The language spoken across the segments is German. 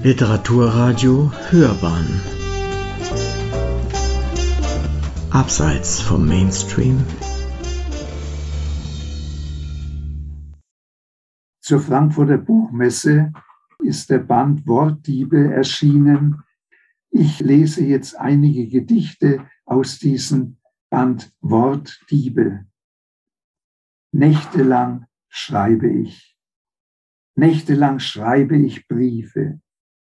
Literaturradio Hörbahn Abseits vom Mainstream Zur Frankfurter Buchmesse ist der Band Wortdiebe erschienen. Ich lese jetzt einige Gedichte aus diesem Band Wortdiebe. Nächtelang schreibe ich. Nächtelang schreibe ich Briefe.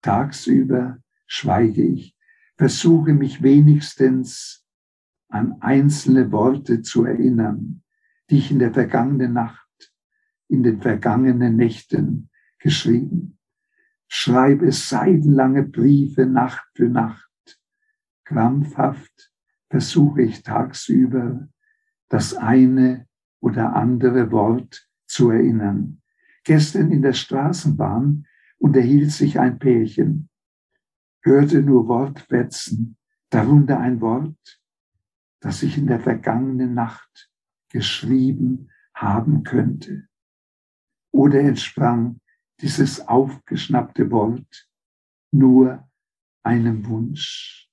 Tagsüber schweige ich, versuche mich wenigstens an einzelne Worte zu erinnern, die ich in der vergangenen Nacht, in den vergangenen Nächten geschrieben. Schreibe seidenlange Briefe Nacht für Nacht. Krampfhaft versuche ich tagsüber das eine oder andere Wort zu erinnern. Gestern in der Straßenbahn unterhielt sich ein Pärchen, hörte nur Wortfetzen, darunter ein Wort, das ich in der vergangenen Nacht geschrieben haben könnte. Oder entsprang dieses aufgeschnappte Wort nur einem Wunsch.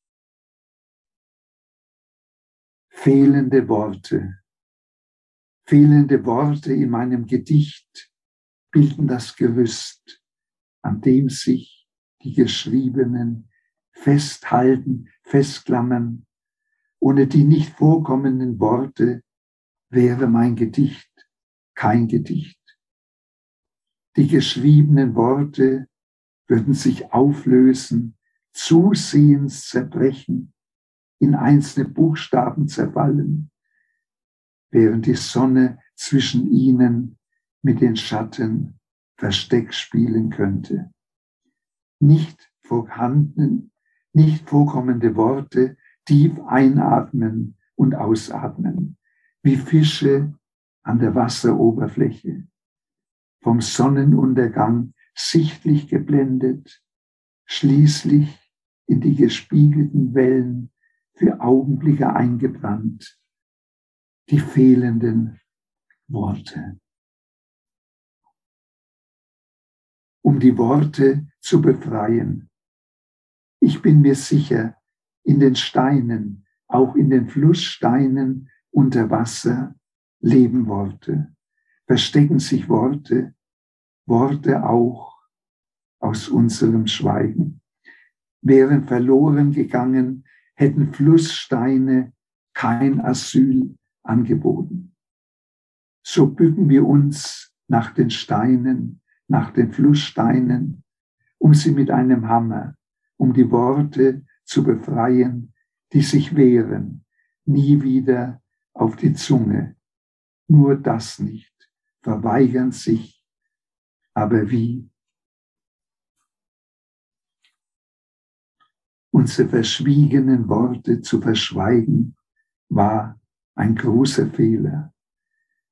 Fehlende Worte Fehlende Worte in meinem Gedicht bilden das Gerüst, an dem sich die Geschriebenen festhalten, festklammern. Ohne die nicht vorkommenden Worte wäre mein Gedicht kein Gedicht. Die geschriebenen Worte würden sich auflösen, zusehends zerbrechen, in einzelne Buchstaben zerfallen während die Sonne zwischen ihnen mit den Schatten Versteck spielen könnte. Nicht vorhanden, nicht vorkommende Worte tief einatmen und ausatmen, wie Fische an der Wasseroberfläche, vom Sonnenuntergang sichtlich geblendet, schließlich in die gespiegelten Wellen für Augenblicke eingebrannt, die fehlenden Worte. Um die Worte zu befreien. Ich bin mir sicher, in den Steinen, auch in den Flusssteinen unter Wasser leben Worte, verstecken sich Worte, Worte auch aus unserem Schweigen. Wären verloren gegangen, hätten Flusssteine kein Asyl angeboten. So bücken wir uns nach den Steinen, nach den Flusssteinen, um sie mit einem Hammer, um die Worte zu befreien, die sich wehren, nie wieder auf die Zunge. Nur das nicht, verweigern sich, aber wie? Unsere verschwiegenen Worte zu verschweigen, war ein großer Fehler.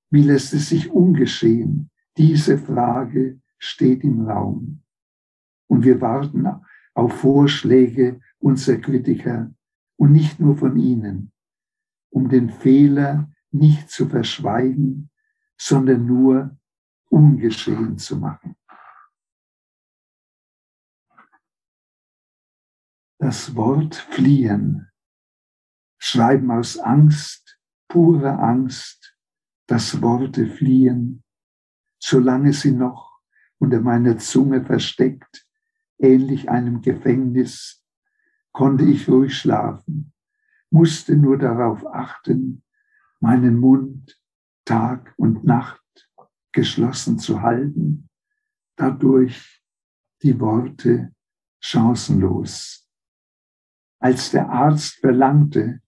Wie lässt es sich ungeschehen? Diese Frage steht im Raum. Und wir warten auf Vorschläge unserer Kritiker und nicht nur von ihnen, um den Fehler nicht zu verschweigen, sondern nur ungeschehen zu machen. Das Wort fliehen, schreiben aus Angst, pure Angst, dass Worte fliehen, solange sie noch unter meiner Zunge versteckt, ähnlich einem Gefängnis, konnte ich ruhig schlafen, musste nur darauf achten, meinen Mund Tag und Nacht geschlossen zu halten, dadurch die Worte chancenlos. Als der Arzt verlangte,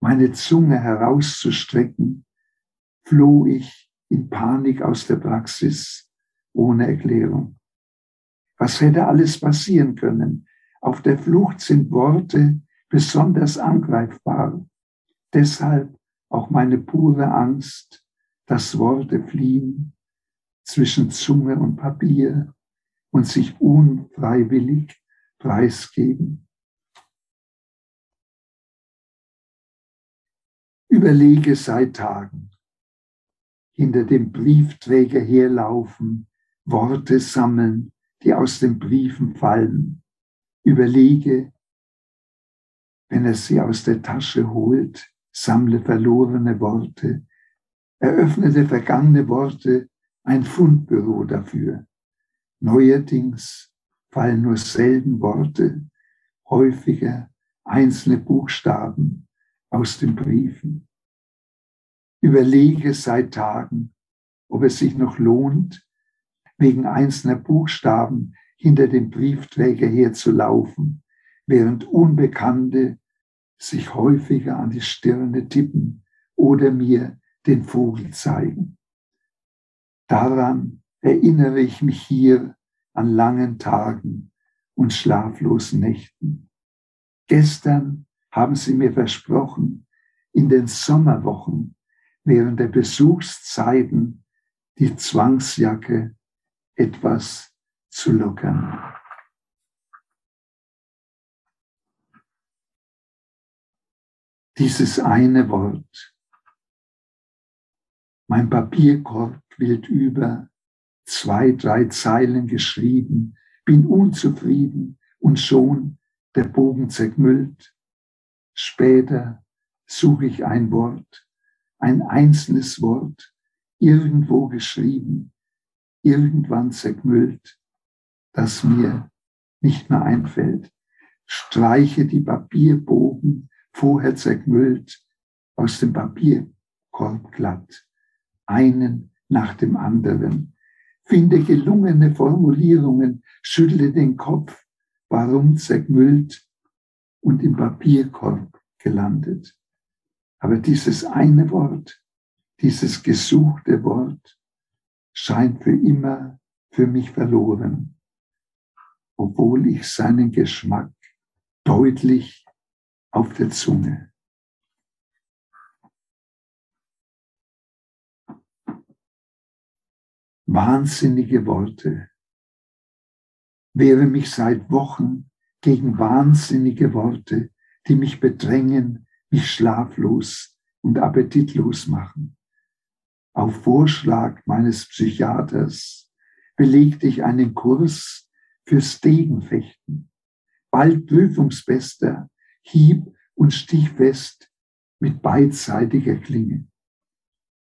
meine Zunge herauszustrecken, floh ich in Panik aus der Praxis ohne Erklärung. Was hätte alles passieren können? Auf der Flucht sind Worte besonders angreifbar. Deshalb auch meine pure Angst, dass Worte fliehen zwischen Zunge und Papier und sich unfreiwillig preisgeben. überlege seit Tagen. Hinter dem Briefträger herlaufen, Worte sammeln, die aus den Briefen fallen, überlege, wenn er sie aus der Tasche holt, sammle verlorene Worte, eröffnete vergangene Worte ein Fundbüro dafür. Neuerdings fallen nur selten Worte, häufiger einzelne Buchstaben aus den Briefen. Überlege seit Tagen, ob es sich noch lohnt, wegen einzelner Buchstaben hinter dem Briefträger herzulaufen, während Unbekannte sich häufiger an die Stirne tippen oder mir den Vogel zeigen. Daran erinnere ich mich hier an langen Tagen und schlaflosen Nächten. Gestern haben Sie mir versprochen, in den Sommerwochen während der Besuchszeiten die Zwangsjacke etwas zu lockern. Dieses eine Wort. Mein Papierkorb quillt über, zwei, drei Zeilen geschrieben, bin unzufrieden und schon der Bogen zerkmüllt. Später suche ich ein Wort, ein einzelnes Wort, irgendwo geschrieben, irgendwann zerkmüllt, das mir nicht mehr einfällt. Streiche die Papierbogen, vorher zerkmüllt, aus dem Papierkorb glatt, einen nach dem anderen. Finde gelungene Formulierungen, schüttle den Kopf, warum zerkmüllt und im Papierkorb gelandet. Aber dieses eine Wort, dieses gesuchte Wort, scheint für immer für mich verloren, obwohl ich seinen Geschmack deutlich auf der Zunge. Wahnsinnige Worte wehre mich seit Wochen gegen wahnsinnige Worte, die mich bedrängen, mich schlaflos und appetitlos machen. Auf Vorschlag meines Psychiaters belegte ich einen Kurs fürs Degenfechten, bald prüfungsbester, hieb- und stichfest mit beidseitiger Klinge.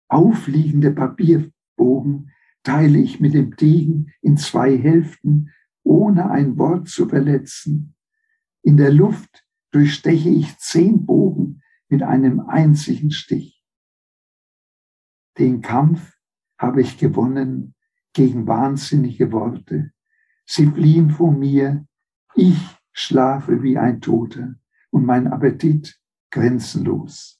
Aufliegende Papierbogen teile ich mit dem Degen in zwei Hälften, ohne ein Wort zu verletzen. In der Luft durchsteche ich zehn Bogen mit einem einzigen Stich. Den Kampf habe ich gewonnen gegen wahnsinnige Worte. Sie fliehen vor mir. Ich schlafe wie ein Toter und mein Appetit grenzenlos.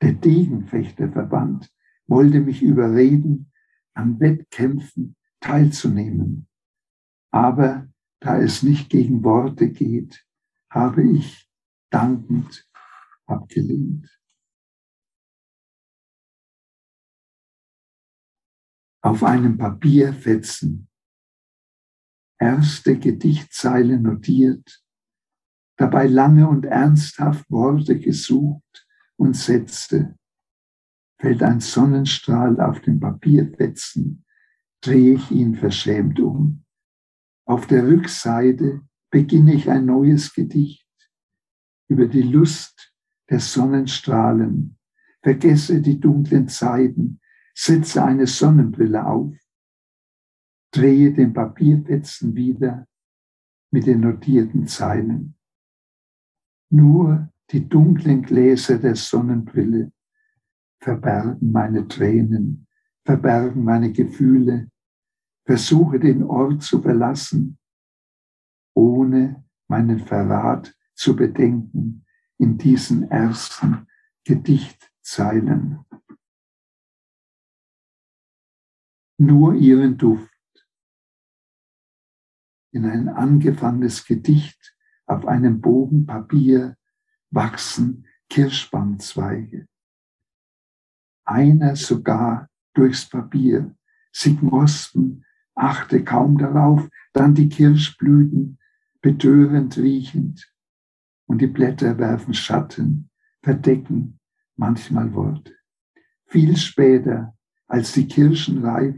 Der Degenfechterverband wollte mich überreden, an Wettkämpfen teilzunehmen. Aber da es nicht gegen Worte geht, habe ich dankend abgelehnt. Auf einem Papierfetzen erste Gedichtzeile notiert, dabei lange und ernsthaft Worte gesucht und setzte, fällt ein Sonnenstrahl auf den Papierfetzen, drehe ich ihn verschämt um. Auf der Rückseite beginne ich ein neues Gedicht über die Lust der Sonnenstrahlen, vergesse die dunklen Zeiten, setze eine Sonnenbrille auf, drehe den Papierfetzen wieder mit den notierten Zeilen. Nur die dunklen Gläser der Sonnenbrille verbergen meine Tränen, verbergen meine Gefühle, versuche den Ort zu verlassen, ohne meinen Verrat zu bedenken in diesen ersten Gedichtzeilen. Nur ihren Duft. In ein angefangnes Gedicht auf einem Bogen Papier wachsen Kirschbaumzweige. Einer sogar durchs Papier. Sie knospen, achte kaum darauf, dann die Kirschblüten, betörend riechend. Und die Blätter werfen Schatten, verdecken manchmal Worte. Viel später, als die Kirschen reif,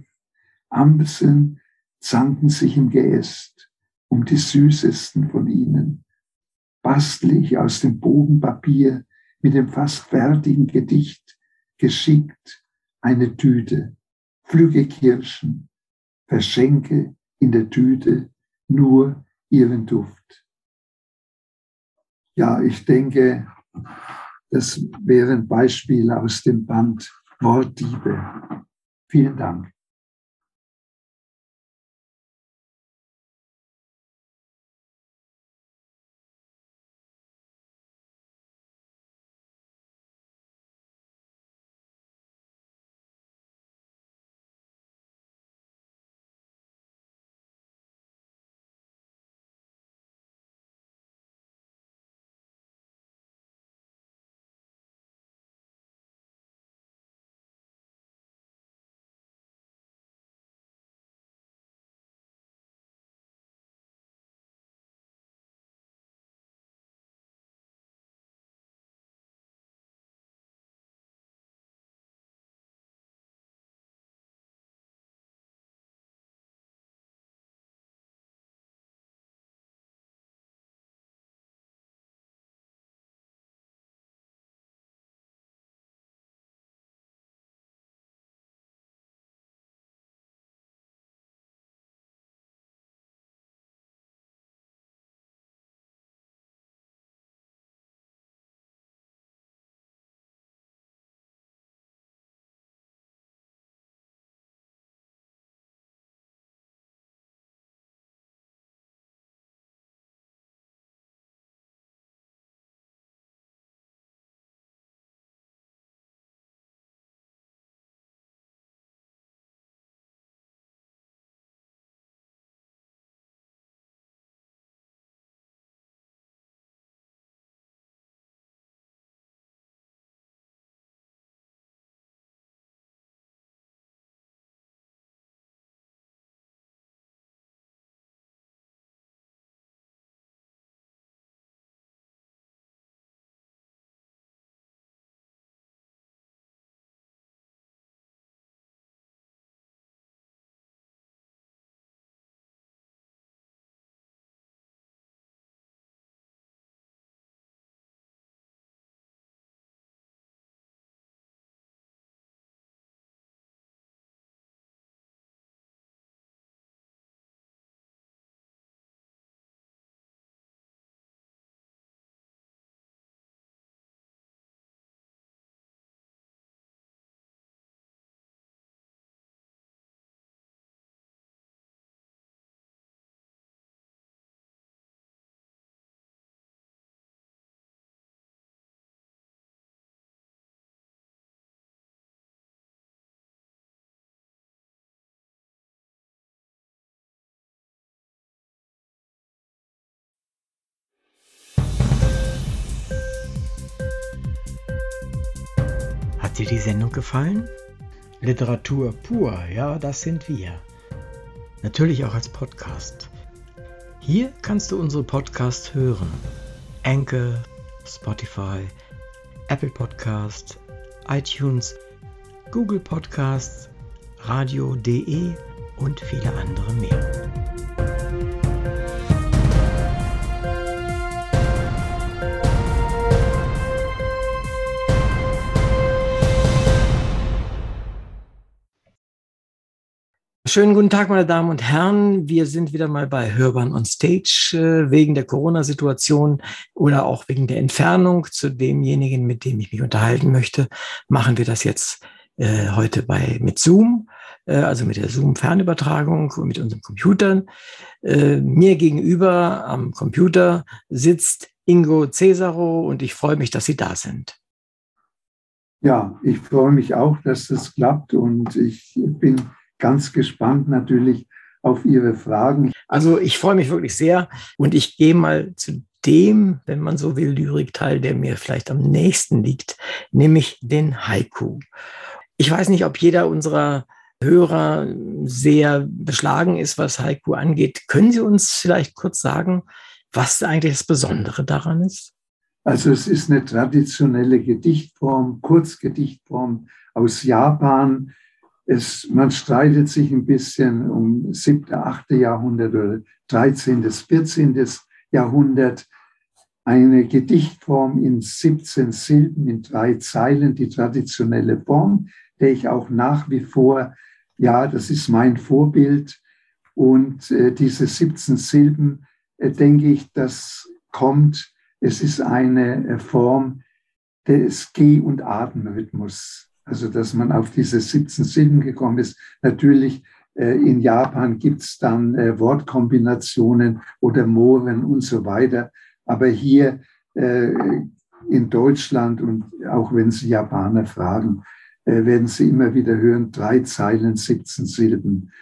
Amseln zanken sich im Geäst um die süßesten von ihnen. Bastle ich aus dem Bogenpapier mit dem fast fertigen Gedicht geschickt eine Tüte, pflücke Kirschen, verschenke in der Tüte nur ihren Duft. Ja, ich denke, das wären Beispiele aus dem Band Wortdiebe. Vielen Dank. Hat dir die Sendung gefallen? Literatur pur, ja, das sind wir. Natürlich auch als Podcast. Hier kannst du unsere Podcasts hören. Anchor, Spotify, Apple Podcast, iTunes, Google Podcasts, radio.de und viele andere mehr. Schönen guten Tag, meine Damen und Herren. Wir sind wieder mal bei Hörbahn on Stage äh, wegen der Corona-Situation oder auch wegen der Entfernung zu demjenigen, mit dem ich mich unterhalten möchte. Machen wir das jetzt äh, heute bei mit Zoom, äh, also mit der Zoom-Fernübertragung und mit unseren Computern. Mir gegenüber am Computer sitzt Ingo Cesaro und ich freue mich, dass Sie da sind. Ja, ich freue mich auch, dass das klappt und ich bin ganz gespannt natürlich auf Ihre Fragen. Also ich freue mich wirklich sehr und ich gehe mal zu dem, wenn man so will, Lyrikteil, der mir vielleicht am nächsten liegt, nämlich den Haiku. Ich weiß nicht, ob jeder unserer Hörer sehr beschlagen ist, was Haiku angeht. Können Sie uns vielleicht kurz sagen, was eigentlich das Besondere daran ist? Also es ist eine traditionelle Gedichtform, Kurzgedichtform aus Japan, es, man streitet sich ein bisschen um 7., 8. Jahrhundert oder 13., 14. Jahrhundert. Eine Gedichtform in 17 Silben, in drei Zeilen, die traditionelle Form, der ich auch nach wie vor, ja, das ist mein Vorbild. Und äh, diese 17 Silben, äh, denke ich, das kommt, es ist eine äh, Form des Geh- und Atemrhythmus also dass man auf diese 17 Silben gekommen ist. Natürlich äh, in Japan gibt es dann äh, Wortkombinationen oder Mohren und so weiter. Aber hier äh, in Deutschland und auch wenn Sie Japaner fragen, werden Sie immer wieder hören, drei Zeilen, 17 Silben.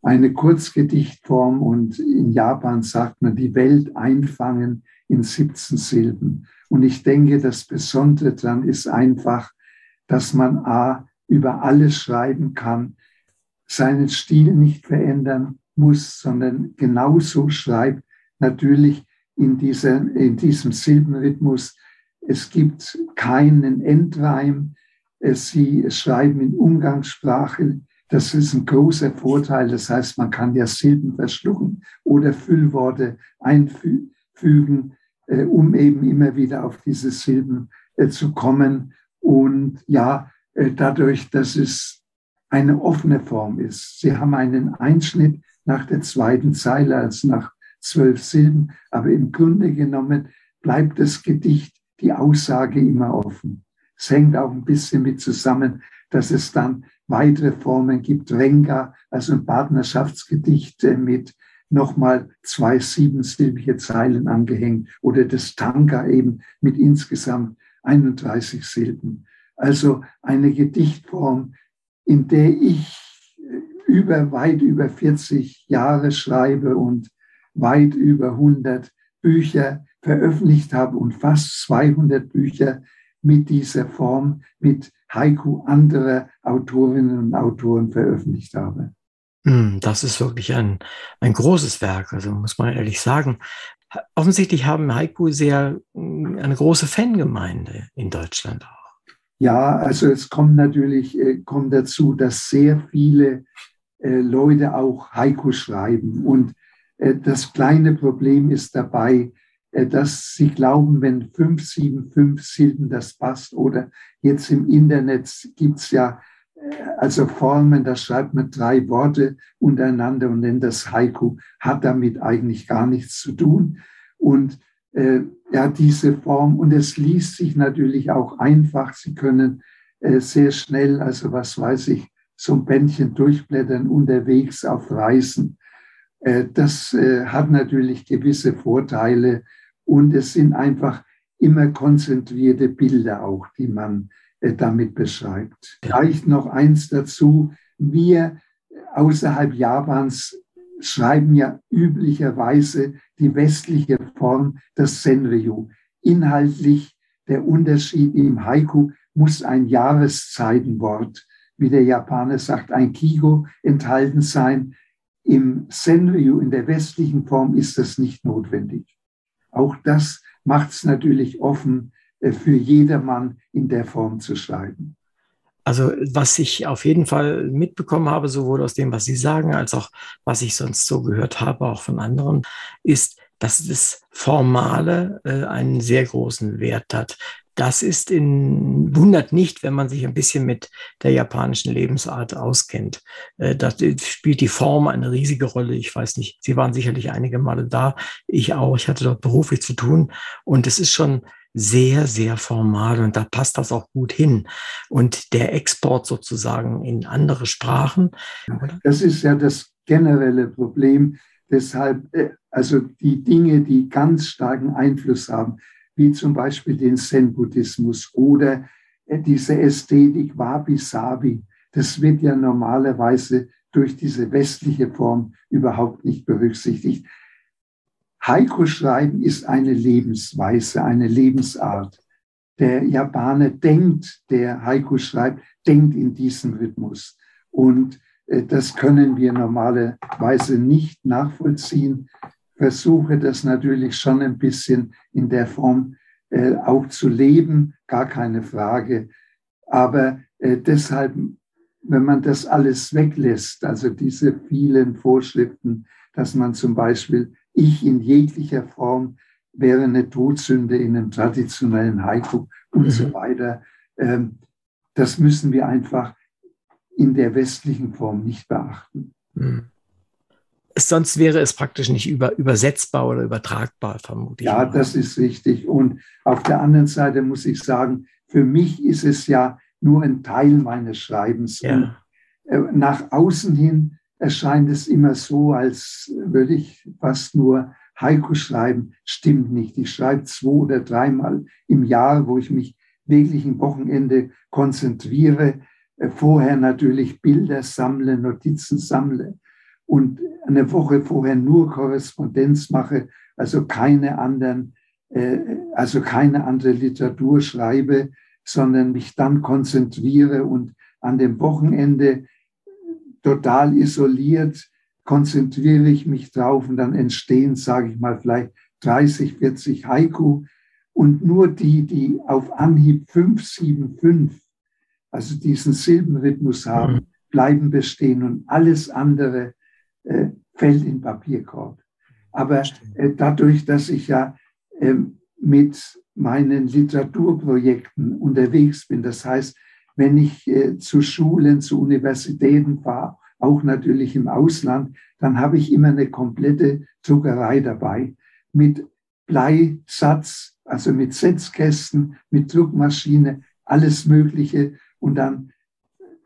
Eine Kurzgedichtform und in Japan sagt man die Welt einfangen in 17 Silben. Und ich denke, das Besondere daran ist einfach, dass man A, über alles schreiben kann, seinen Stil nicht verändern muss, sondern genauso schreibt, natürlich in, dieser, in diesem Silbenrhythmus. Es gibt keinen Endreim. Sie schreiben in Umgangssprache. Das ist ein großer Vorteil. Das heißt, man kann ja Silben verschlucken oder Füllworte einfügen, äh, um eben immer wieder auf diese Silben äh, zu kommen. Und ja, äh, dadurch, dass es eine offene Form ist. Sie haben einen Einschnitt nach der zweiten Zeile als nach zwölf Silben, aber im Grunde genommen bleibt das Gedicht, die Aussage immer offen. Es hängt auch ein bisschen mit zusammen, dass es dann weitere Formen gibt, Renga, also ein Partnerschaftsgedicht äh, mit nochmal zwei siebensilbige Zeilen angehängt oder das Tanka eben mit insgesamt 31 Silben. Also eine Gedichtform, in der ich über, weit über 40 Jahre schreibe und weit über 100 Bücher veröffentlicht habe und fast 200 Bücher mit dieser Form, mit Haiku anderer Autorinnen und Autoren veröffentlicht habe. Hm, das ist wirklich ein, ein großes Werk, also muss man ehrlich sagen offensichtlich haben Haiku sehr mm, eine große Fangemeinde in Deutschland auch. Ja, also es kommt natürlich äh, kommt dazu, dass sehr viele äh, Leute auch Haiku schreiben. Und äh, das kleine Problem ist dabei, dass sie glauben, wenn 575 Silben das passt oder jetzt im Internet gibt es ja also Formen, da schreibt man drei Worte untereinander und nennt das Haiku, hat damit eigentlich gar nichts zu tun. Und äh, ja, diese Form, und es liest sich natürlich auch einfach. Sie können äh, sehr schnell, also was weiß ich, so ein Bändchen durchblättern unterwegs auf Reisen. Äh, das äh, hat natürlich gewisse Vorteile und es sind einfach immer konzentrierte Bilder auch, die man damit beschreibt. Vielleicht noch eins dazu. Wir außerhalb Japans schreiben ja üblicherweise die westliche Form des Senryu. Inhaltlich der Unterschied im Haiku muss ein Jahreszeitenwort, wie der Japaner sagt, ein Kigo enthalten sein. Im Senryu, in der westlichen Form, ist das nicht notwendig. Auch das macht es natürlich offen, äh, für jedermann in der Form zu schreiben. Also was ich auf jeden Fall mitbekommen habe, sowohl aus dem, was Sie sagen, als auch was ich sonst so gehört habe, auch von anderen, ist, dass das Formale äh, einen sehr großen Wert hat. Das ist in, wundert nicht, wenn man sich ein bisschen mit der japanischen Lebensart auskennt. Äh, da spielt die Form eine riesige Rolle. Ich weiß nicht, Sie waren sicherlich einige Male da. Ich auch. Ich hatte dort beruflich zu tun. Und es ist schon sehr, sehr formal und da passt das auch gut hin. Und der Export sozusagen in andere Sprachen. Oder? Das ist ja das generelle Problem. Deshalb, äh, also die Dinge, die ganz starken Einfluss haben, wie zum Beispiel den Zen-Buddhismus oder äh, diese Ästhetik Wabi-Sabi, das wird ja normalerweise durch diese westliche Form überhaupt nicht berücksichtigt. Haiku schreiben ist eine Lebensweise, eine Lebensart. Der Japaner denkt, der Haiku schreibt, denkt in diesem Rhythmus. Und äh, das können wir normalerweise nicht nachvollziehen. Versuche das natürlich schon ein bisschen in der Form äh, auch zu leben, gar keine Frage. Aber äh, deshalb wenn man das alles weglässt, also diese vielen Vorschriften, dass man zum Beispiel ich in jeglicher Form wäre eine Todsünde in einem traditionellen Haiku und mhm. so weiter. Ähm, das müssen wir einfach in der westlichen Form nicht beachten. Mhm. Sonst wäre es praktisch nicht über, übersetzbar oder übertragbar, vermutlich. Ja, das ist richtig. Und auf der anderen Seite muss ich sagen, für mich ist es ja nur ein Teil meines Schreibens. Ja. Äh, nach außen hin erscheint es immer so, als würde ich fast nur Haiku schreiben. Stimmt nicht. Ich schreibe zwei oder dreimal im Jahr, wo ich mich wirklich ein Wochenende konzentriere. Äh, vorher natürlich Bilder sammle, Notizen sammle und eine Woche vorher nur Korrespondenz mache, also keine anderen, äh, also keine andere Literatur schreibe, sondern mich dann konzentriere und an dem Wochenende total isoliert konzentriere ich mich drauf und dann entstehen, sage ich mal, vielleicht 30, 40 Haiku und nur die, die auf Anhieb 5, 7, 5, also diesen Silbenrhythmus haben, mhm. bleiben bestehen und alles andere äh, fällt in Papierkorb. Aber äh, dadurch, dass ich ja äh, mit meinen Literaturprojekten unterwegs bin, das heißt, wenn ich äh, zu Schulen, zu Universitäten fahre, auch natürlich im Ausland, dann habe ich immer eine komplette Druckerei dabei mit Bleisatz, also mit Setzkästen, mit Druckmaschine, alles Mögliche. Und dann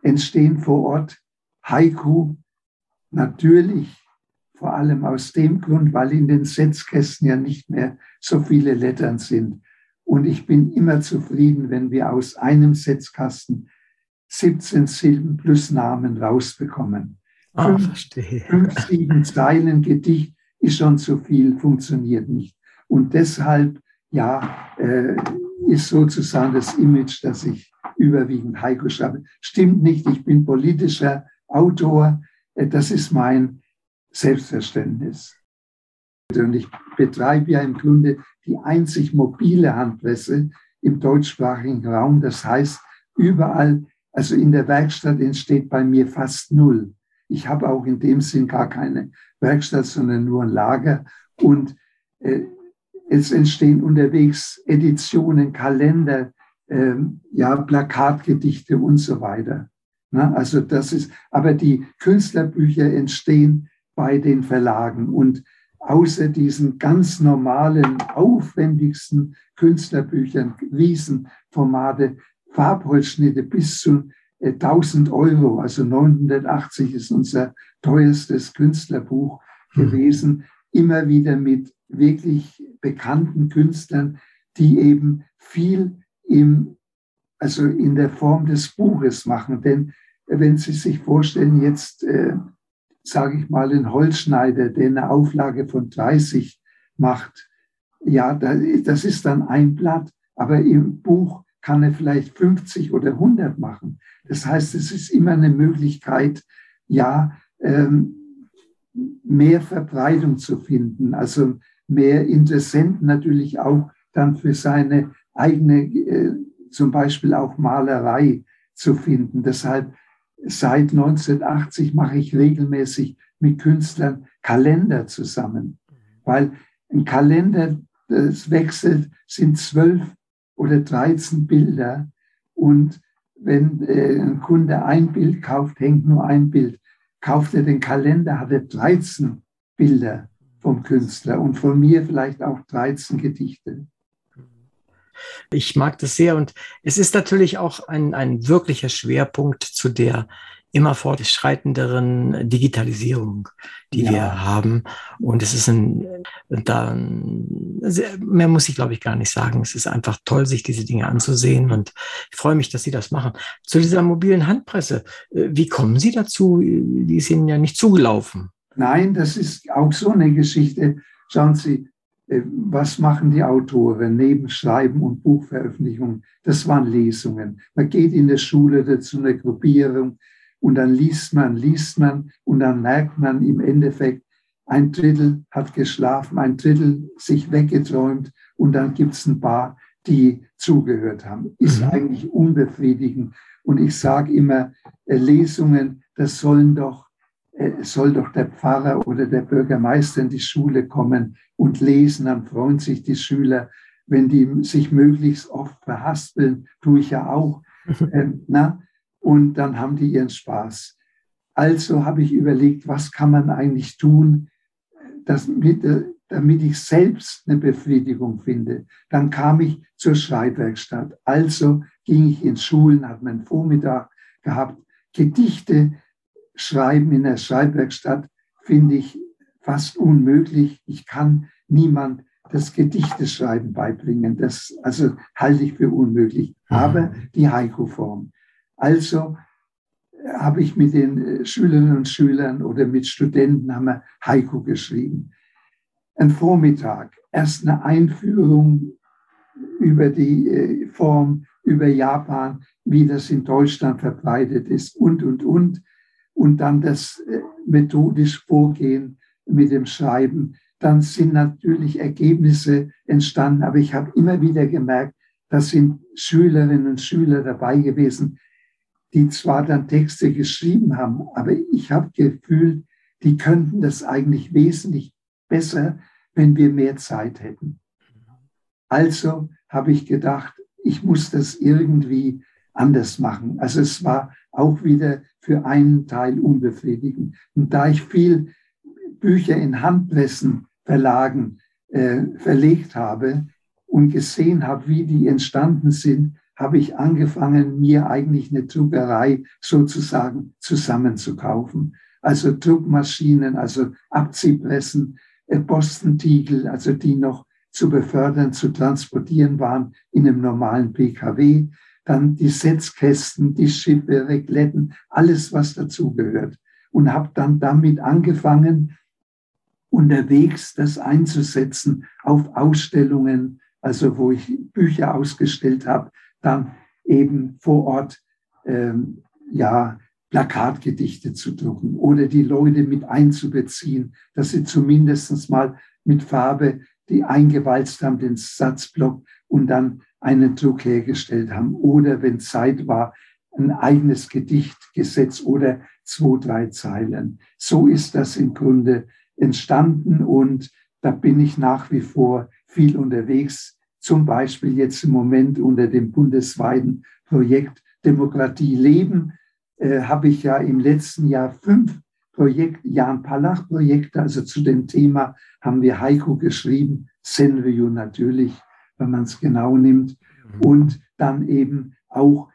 entstehen vor Ort Haiku, Natürlich vor allem aus dem Grund, weil in den Setzkästen ja nicht mehr so viele Lettern sind. Und ich bin immer zufrieden, wenn wir aus einem Setzkasten 17 Silben plus Namen rausbekommen. Ah, fünf, verstehe. fünf, sieben Zeilen Gedicht ist schon zu viel, funktioniert nicht. Und deshalb, ja, äh, ist sozusagen das Image, dass ich überwiegend Heiko schreibe. Stimmt nicht, ich bin politischer Autor, äh, das ist mein Selbstverständnis. Und ich betreibe ja im Grunde die einzig mobile Handpresse im deutschsprachigen Raum. Das heißt, überall, also in der Werkstatt entsteht bei mir fast null. Ich habe auch in dem Sinn gar keine Werkstatt, sondern nur ein Lager. Und äh, es entstehen unterwegs Editionen, Kalender, äh, ja, Plakatgedichte und so weiter. Na, also das ist, aber die Künstlerbücher entstehen bei den Verlagen und außer diesen ganz normalen, aufwendigsten Künstlerbüchern, Riesenformate, Farbholzschnitte bis zu 1000 äh, Euro, also 980 ist unser teuerstes Künstlerbuch mhm. gewesen, immer wieder mit wirklich bekannten Künstlern, die eben viel im also in der Form des Buches machen. Denn wenn Sie sich vorstellen, jetzt äh, sage ich mal, ein Holzschneider, der eine Auflage von 30 macht, ja, das ist dann ein Blatt, aber im Buch kann er vielleicht 50 oder 100 machen. Das heißt, es ist immer eine Möglichkeit, ja, ähm, mehr Verbreitung zu finden, also mehr Interessenten natürlich auch dann für seine eigene äh, zum Beispiel auch Malerei zu finden. Deshalb seit 1980 mache ich regelmäßig mit Künstlern Kalender zusammen, weil ein Kalender, das wechselt, sind zwölf oder 13 Bilder und wenn äh, ein Kunde ein Bild kauft, hängt nur ein Bild. Kauft er den Kalender, hat er 13 Bilder vom Künstler und von mir vielleicht auch 13 Gedichte. Ich mag das sehr und es ist natürlich auch ein, ein wirklicher Schwerpunkt zu der immer fortschreitenderen Digitalisierung, die ja. wir haben. Und es ist ein, da, mehr muss ich glaube ich gar nicht sagen. Es ist einfach toll, sich diese Dinge anzusehen und ich freue mich, dass Sie das machen. Zu dieser mobilen Handpresse, äh, wie kommen Sie dazu? Die ist Ihnen ja nicht zugelaufen. Nein, das ist auch so eine Geschichte. Schauen Sie, was machen die Autoren neben Schreiben und Buchveröffentlichung? Das waren Lesungen. Man geht in der Schule dazu eine Gruppierung und dann liest man, liest man und dann merkt man im Endeffekt, ein Drittel hat geschlafen, ein Drittel sich weggeträumt und dann gibt es ein paar, die zugehört haben. Ist mhm. eigentlich unbefriedigend. Und ich sage immer, äh, Lesungen, das sollen doch, äh, soll doch der Pfarrer oder der Bürgermeister in die Schule kommen und lesen, dann freuen sich die Schüler, wenn die sich möglichst oft verhaspeln, tue ich ja auch. Ähm, na? Und dann haben die ihren Spaß. Also habe ich überlegt, was kann man eigentlich tun, damit, äh, damit ich selbst eine Befriedigung finde. Dann kam ich zur Schreibwerkstatt. Also ging ich in Schulen, habe einen Vormittag gehabt. Gedichte schreiben in der Schreibwerkstatt finde ich fast unmöglich. Ich kann niemand das Gedichteschreiben beibringen. Das also halte ich für unmöglich. Mhm. Aber die Haiku-Form. Also habe ich mit den äh, Schülerinnen und Schülern oder mit Studenten haben wir Haiku geschrieben. Ein Vormittag, erst eine Einführung über die äh, Form, über Japan, wie das in Deutschland verbreitet ist und, und, und. Und dann das äh, methodisch Vorgehen mit dem Schreiben. Dann sind natürlich Ergebnisse entstanden, aber ich habe immer wieder gemerkt, da sind Schülerinnen und Schüler dabei gewesen, die zwar dann Texte geschrieben haben, aber ich habe gefühlt, die könnten das eigentlich wesentlich besser, wenn wir mehr Zeit hätten. Also habe ich gedacht, ich muss das irgendwie anders machen. Also es war auch wieder für einen Teil unbefriedigend. Und da ich viel Bücher in Handpressen, Verlagen äh, verlegt habe und gesehen habe, wie die entstanden sind, habe ich angefangen, mir eigentlich eine Druckerei sozusagen zusammenzukaufen. Also Druckmaschinen, also Abziehpressen, äh, Boston-Tiegel, also die noch zu befördern, zu transportieren waren in einem normalen PKW. Dann die Setzkästen, die Schiffe, Regletten, alles, was dazugehört. Und habe dann damit angefangen, unterwegs das einzusetzen auf Ausstellungen, also wo ich Bücher ausgestellt habe, dann eben vor Ort ähm, ja, Plakatgedichte zu drucken oder die Leute mit einzubeziehen, dass sie zumindest mal mit Farbe die eingewalzt haben, den Satzblock und dann einen Druck hergestellt haben. Oder wenn Zeit war, ein eigenes Gedicht gesetzt oder zwei, drei Zeilen. So ist das im Grunde entstanden und da bin ich nach wie vor viel unterwegs zum Beispiel jetzt im Moment unter dem bundesweiten Projekt Demokratie leben, äh, habe ich ja im letzten Jahr fünf Projekt, Jan Palach Projekte, also zu dem Thema haben wir Heiko geschrieben, Senryu natürlich, wenn man es genau nimmt, mhm. und dann eben auch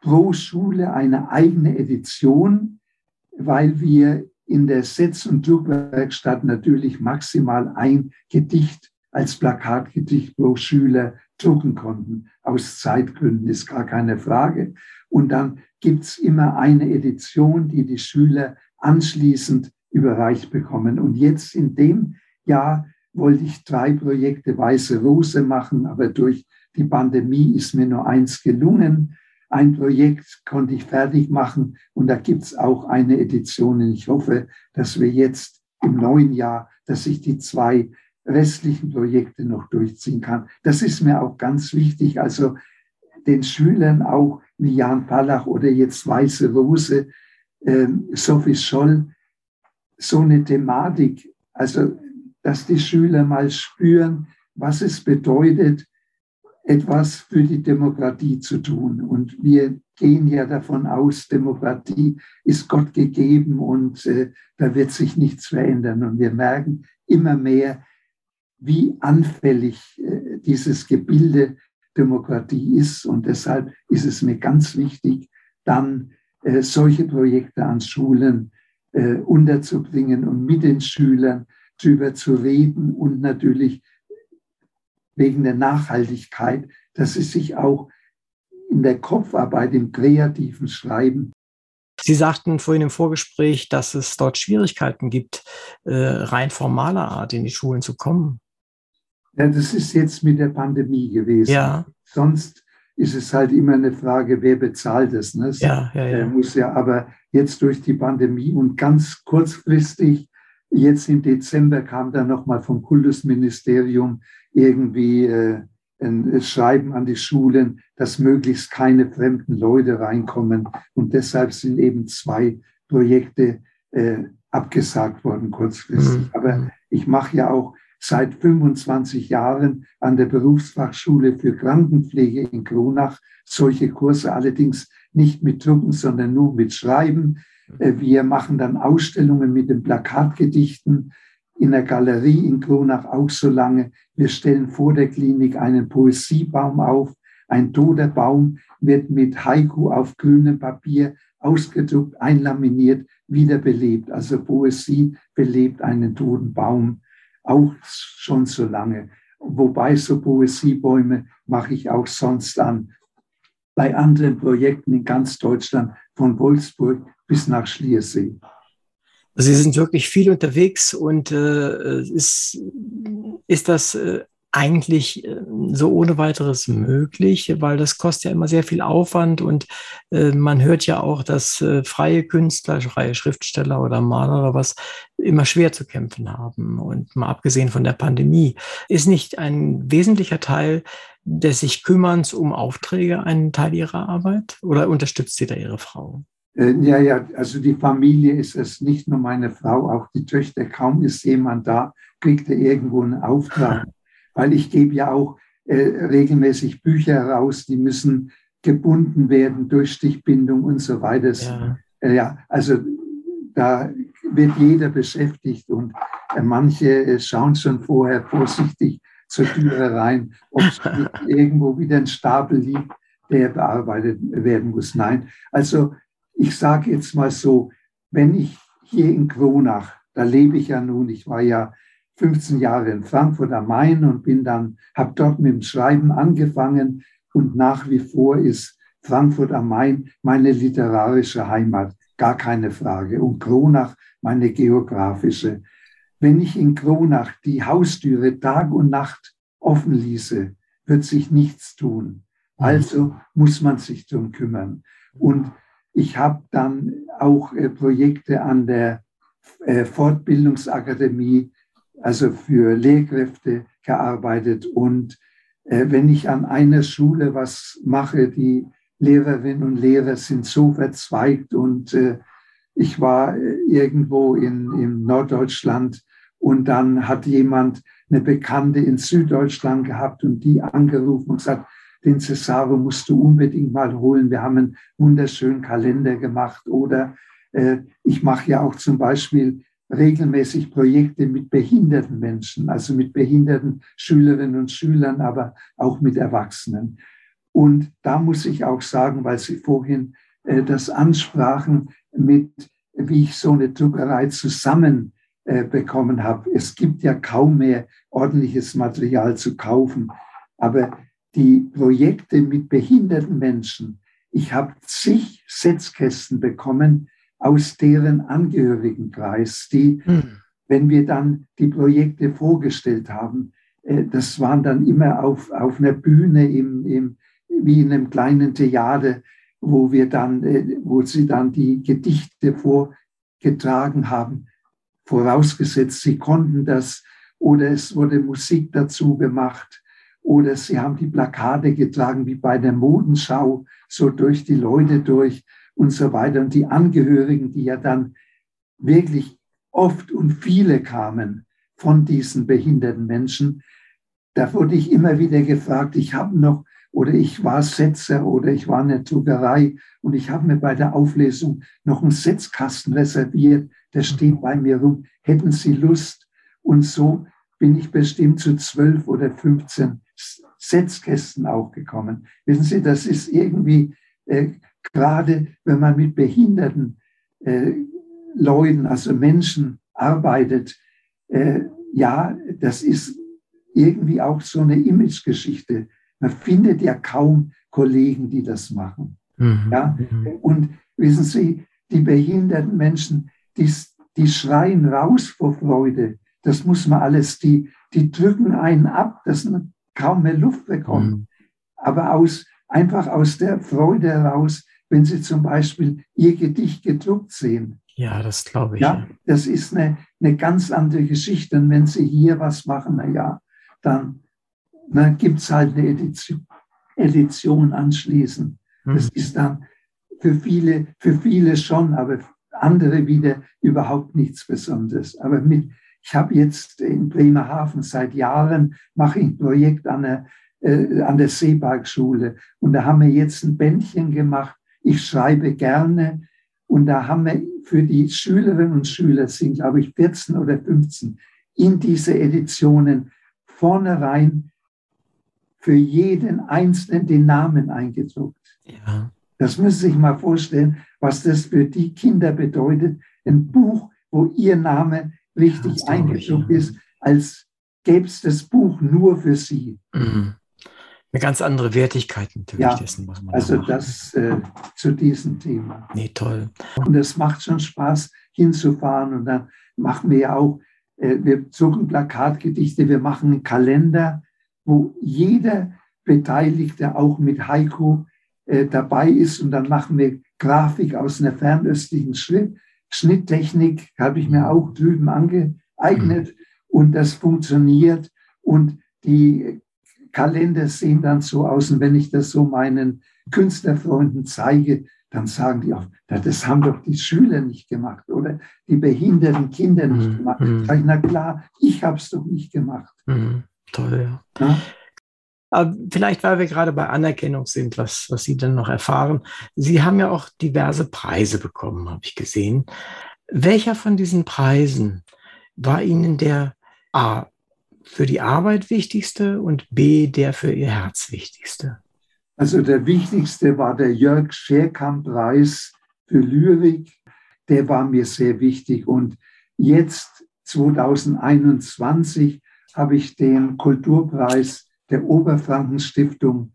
pro Schule eine eigene Edition, weil wir in der Setz- und Druckwerkstatt natürlich maximal ein Gedicht als Plakatgedicht pro Schüler drucken konnten. Aus Zeitgründen ist gar keine Frage. Und dann gibt's immer eine Edition, die die Schüler anschließend überreicht bekommen. Und jetzt in dem Jahr wollte ich drei Projekte Weiße Rose machen, aber durch die Pandemie ist mir nur eins gelungen. Ein Projekt konnte ich fertig machen und da gibt's auch eine Edition. Und ich hoffe, dass wir jetzt im neuen Jahr, dass ich die zwei restlichen Projekte noch durchziehen kann. Das ist mir auch ganz wichtig. Also den Schülern auch wie Jan Palach oder jetzt Weiße Rose, äh, Sophie Scholl, so eine Thematik, also dass die Schüler mal spüren, was es bedeutet, etwas für die Demokratie zu tun. Und wir gehen ja davon aus, Demokratie ist Gott gegeben und äh, da wird sich nichts verändern. Und wir merken immer mehr, wie anfällig äh, dieses Gebilde Demokratie ist. Und deshalb ist es mir ganz wichtig, dann äh, solche Projekte an Schulen äh, unterzubringen und mit den Schülern darüber zu reden und natürlich wegen der Nachhaltigkeit, dass sie sich auch in der Kopfarbeit, im kreativen Schreiben Sie sagten vorhin im Vorgespräch, dass es dort Schwierigkeiten gibt, rein formaler Art in die Schulen zu kommen. Ja, das ist jetzt mit der Pandemie gewesen. Ja. Sonst ist es halt immer eine Frage, wer bezahlt es. Ne? Ja, ja, ja. muss ja, aber jetzt durch die Pandemie und ganz kurzfristig, jetzt im Dezember kam dann nochmal vom Kultusministerium irgendwie äh, ein Schreiben an die Schulen, dass möglichst keine fremden Leute reinkommen. Und deshalb sind eben zwei Projekte äh, abgesagt worden kurzfristig. Mhm. Aber ich mache ja auch seit 25 Jahren an der Berufsfachschule für Krankenpflege in Kronach solche Kurse, allerdings nicht mit Drucken, sondern nur mit Schreiben. Äh, wir machen dann Ausstellungen mit den Plakatgedichten in der Galerie in Kronach auch so lange. Wir stellen vor der Klinik einen Poesiebaum auf. Ein toter Baum wird mit Haiku auf grünem Papier ausgedruckt, einlaminiert, wiederbelebt. Also Poesie belebt einen toten Baum auch schon so lange. Wobei so Poesiebäume mache ich auch sonst an. Bei anderen Projekten in ganz Deutschland, von Wolfsburg bis nach Schliersee. Sie sind wirklich viel unterwegs und äh, ist, ist das äh, eigentlich äh, so ohne weiteres möglich, weil das kostet ja immer sehr viel Aufwand und äh, man hört ja auch, dass äh, freie Künstler, freie Schriftsteller oder Maler oder was immer schwer zu kämpfen haben. Und mal abgesehen von der Pandemie, ist nicht ein wesentlicher Teil des sich Kümmerns um Aufträge ein Teil Ihrer Arbeit oder unterstützt Sie da Ihre Frau? Äh, ja, ja, also die Familie ist es nicht nur meine Frau, auch die Töchter. Kaum ist jemand da, kriegt er irgendwo einen Auftrag. Weil ich gebe ja auch äh, regelmäßig Bücher raus, die müssen gebunden werden durch Stichbindung und so weiter. Ja, äh, ja also da wird jeder beschäftigt und äh, manche äh, schauen schon vorher vorsichtig zur Türe rein, ob irgendwo wieder ein Stapel liegt, der bearbeitet werden muss. Nein, also ich sage jetzt mal so, wenn ich hier in Kronach, da lebe ich ja nun, ich war ja 15 Jahre in Frankfurt am Main und bin dann, habe dort mit dem Schreiben angefangen und nach wie vor ist Frankfurt am Main meine literarische Heimat, gar keine Frage. Und Kronach meine geografische. Wenn ich in Kronach die Haustüre Tag und Nacht offen ließe, wird sich nichts tun. Also muss man sich darum kümmern. Und ich habe dann auch äh, Projekte an der äh, Fortbildungsakademie, also für Lehrkräfte gearbeitet. Und äh, wenn ich an einer Schule was mache, die Lehrerinnen und Lehrer sind so verzweigt und äh, ich war äh, irgendwo in, in Norddeutschland und dann hat jemand eine Bekannte in Süddeutschland gehabt und die angerufen und gesagt, den Cesaro musst du unbedingt mal holen. Wir haben einen wunderschönen Kalender gemacht. Oder äh, ich mache ja auch zum Beispiel regelmäßig Projekte mit behinderten Menschen, also mit behinderten Schülerinnen und Schülern, aber auch mit Erwachsenen. Und da muss ich auch sagen, weil Sie vorhin äh, das ansprachen, mit wie ich so eine Druckerei zusammen äh, bekommen habe. Es gibt ja kaum mehr ordentliches Material zu kaufen. Aber die Projekte mit behinderten Menschen. Ich habe zig Setzkästen bekommen aus deren Angehörigenkreis, die, mhm. wenn wir dann die Projekte vorgestellt haben, äh, das waren dann immer auf, auf einer Bühne im, im, wie in einem kleinen Theater, wo wir dann, äh, wo sie dann die Gedichte vorgetragen haben, vorausgesetzt, sie konnten das oder es wurde Musik dazu gemacht oder sie haben die Plakate getragen wie bei der Modenschau, so durch die Leute durch und so weiter. Und die Angehörigen, die ja dann wirklich oft und viele kamen von diesen behinderten Menschen, da wurde ich immer wieder gefragt, ich habe noch oder ich war Setzer oder ich war in der Druckerei und ich habe mir bei der Auflesung noch einen Setzkasten reserviert, der steht bei mir rum. Hätten Sie Lust? Und so bin ich bestimmt zu zwölf oder 15 Setzkästen auch gekommen. Wissen Sie, das ist irgendwie äh, gerade, wenn man mit behinderten äh, Leuten, also Menschen arbeitet, äh, ja, das ist irgendwie auch so eine Imagegeschichte. Man findet ja kaum Kollegen, die das machen. Mhm. Ja? Mhm. Und wissen Sie, die behinderten Menschen, die, die schreien raus vor Freude. Das muss man alles, die, die drücken einen ab. Das kaum mehr Luft bekommen. Mhm. Aber aus, einfach aus der Freude heraus, wenn Sie zum Beispiel Ihr Gedicht gedruckt sehen. Ja, das glaube ich. Ja, das ist eine, eine ganz andere Geschichte. Und wenn Sie hier was machen, na ja, dann dann gibt es halt eine Edition, Edition anschließend. Mhm. Das ist dann für viele, für viele schon, aber andere wieder überhaupt nichts Besonderes. Aber mit, ich habe jetzt in Bremerhaven seit Jahren mache ich ein Projekt an der, äh, an der Seebergschule und da haben wir jetzt ein Bändchen gemacht. Ich schreibe gerne und da haben wir für die Schülerinnen und Schüler sind, glaube ich, 14 oder 15 in diese Editionen vornherein für jeden Einzelnen den Namen eingedruckt. Ja. Das müssen Sie sich mal vorstellen, was das für die Kinder bedeutet. Ein Buch, wo Ihr Name richtig ja, ich, ist, als gäbe es das Buch nur für Sie. Mhm. Eine ganz andere Wertigkeit natürlich ja, dessen, was man Also da das äh, zu diesem Thema. Nee, toll. Und es macht schon Spaß, hinzufahren. Und dann machen wir ja auch, äh, wir suchen Plakatgedichte, wir machen einen Kalender, wo jeder Beteiligte auch mit Haiku äh, dabei ist. Und dann machen wir Grafik aus einer fernöstlichen Schritt, Schnitttechnik, habe ich mir auch drüben angeeignet. Mhm. Und das funktioniert. Und die Kalender sehen dann so aus. Und wenn ich das so meinen Künstlerfreunden zeige, dann sagen die auch, das haben doch die Schüler nicht gemacht oder die behinderten Kinder nicht mhm. gemacht. Mhm. Sag ich, na klar, ich habe es doch nicht gemacht. Mhm. Toll, ja. ja? Vielleicht, weil wir gerade bei Anerkennung sind, was, was Sie dann noch erfahren. Sie haben ja auch diverse Preise bekommen, habe ich gesehen. Welcher von diesen Preisen war Ihnen der A für die Arbeit wichtigste und B der für Ihr Herz wichtigste? Also der wichtigste war der Jörg Scherkamp-Preis für Lyrik. Der war mir sehr wichtig. Und jetzt 2021 habe ich den Kulturpreis der Oberfrankenstiftung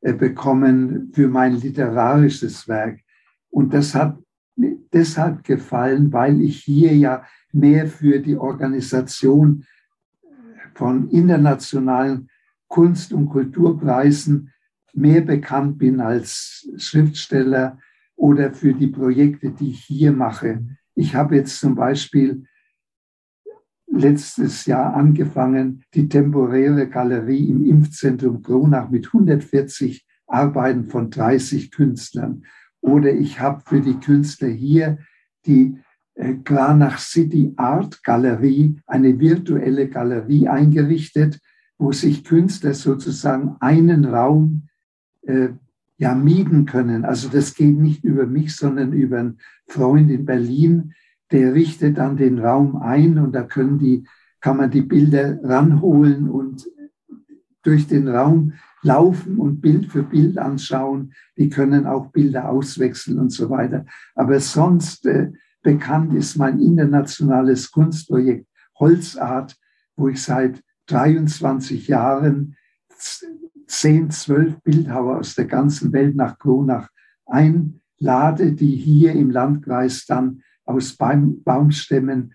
äh, bekommen für mein literarisches Werk. Und das hat mir deshalb gefallen, weil ich hier ja mehr für die Organisation von internationalen Kunst- und Kulturpreisen mehr bekannt bin als Schriftsteller oder für die Projekte, die ich hier mache. Ich habe jetzt zum Beispiel letztes Jahr angefangen, die temporäre Galerie im Impfzentrum Kronach mit 140 Arbeiten von 30 Künstlern. Oder ich habe für die Künstler hier die äh, Kranach City Art Galerie, eine virtuelle Galerie eingerichtet, wo sich Künstler sozusagen einen Raum äh, ja mieten können. Also das geht nicht über mich, sondern über einen Freund in Berlin, der richtet dann den Raum ein und da können die, kann man die Bilder ranholen und durch den Raum laufen und Bild für Bild anschauen. Die können auch Bilder auswechseln und so weiter. Aber sonst äh, bekannt ist mein internationales Kunstprojekt Holzart, wo ich seit 23 Jahren 10, 12 Bildhauer aus der ganzen Welt nach Kronach einlade, die hier im Landkreis dann aus Baum, Baumstämmen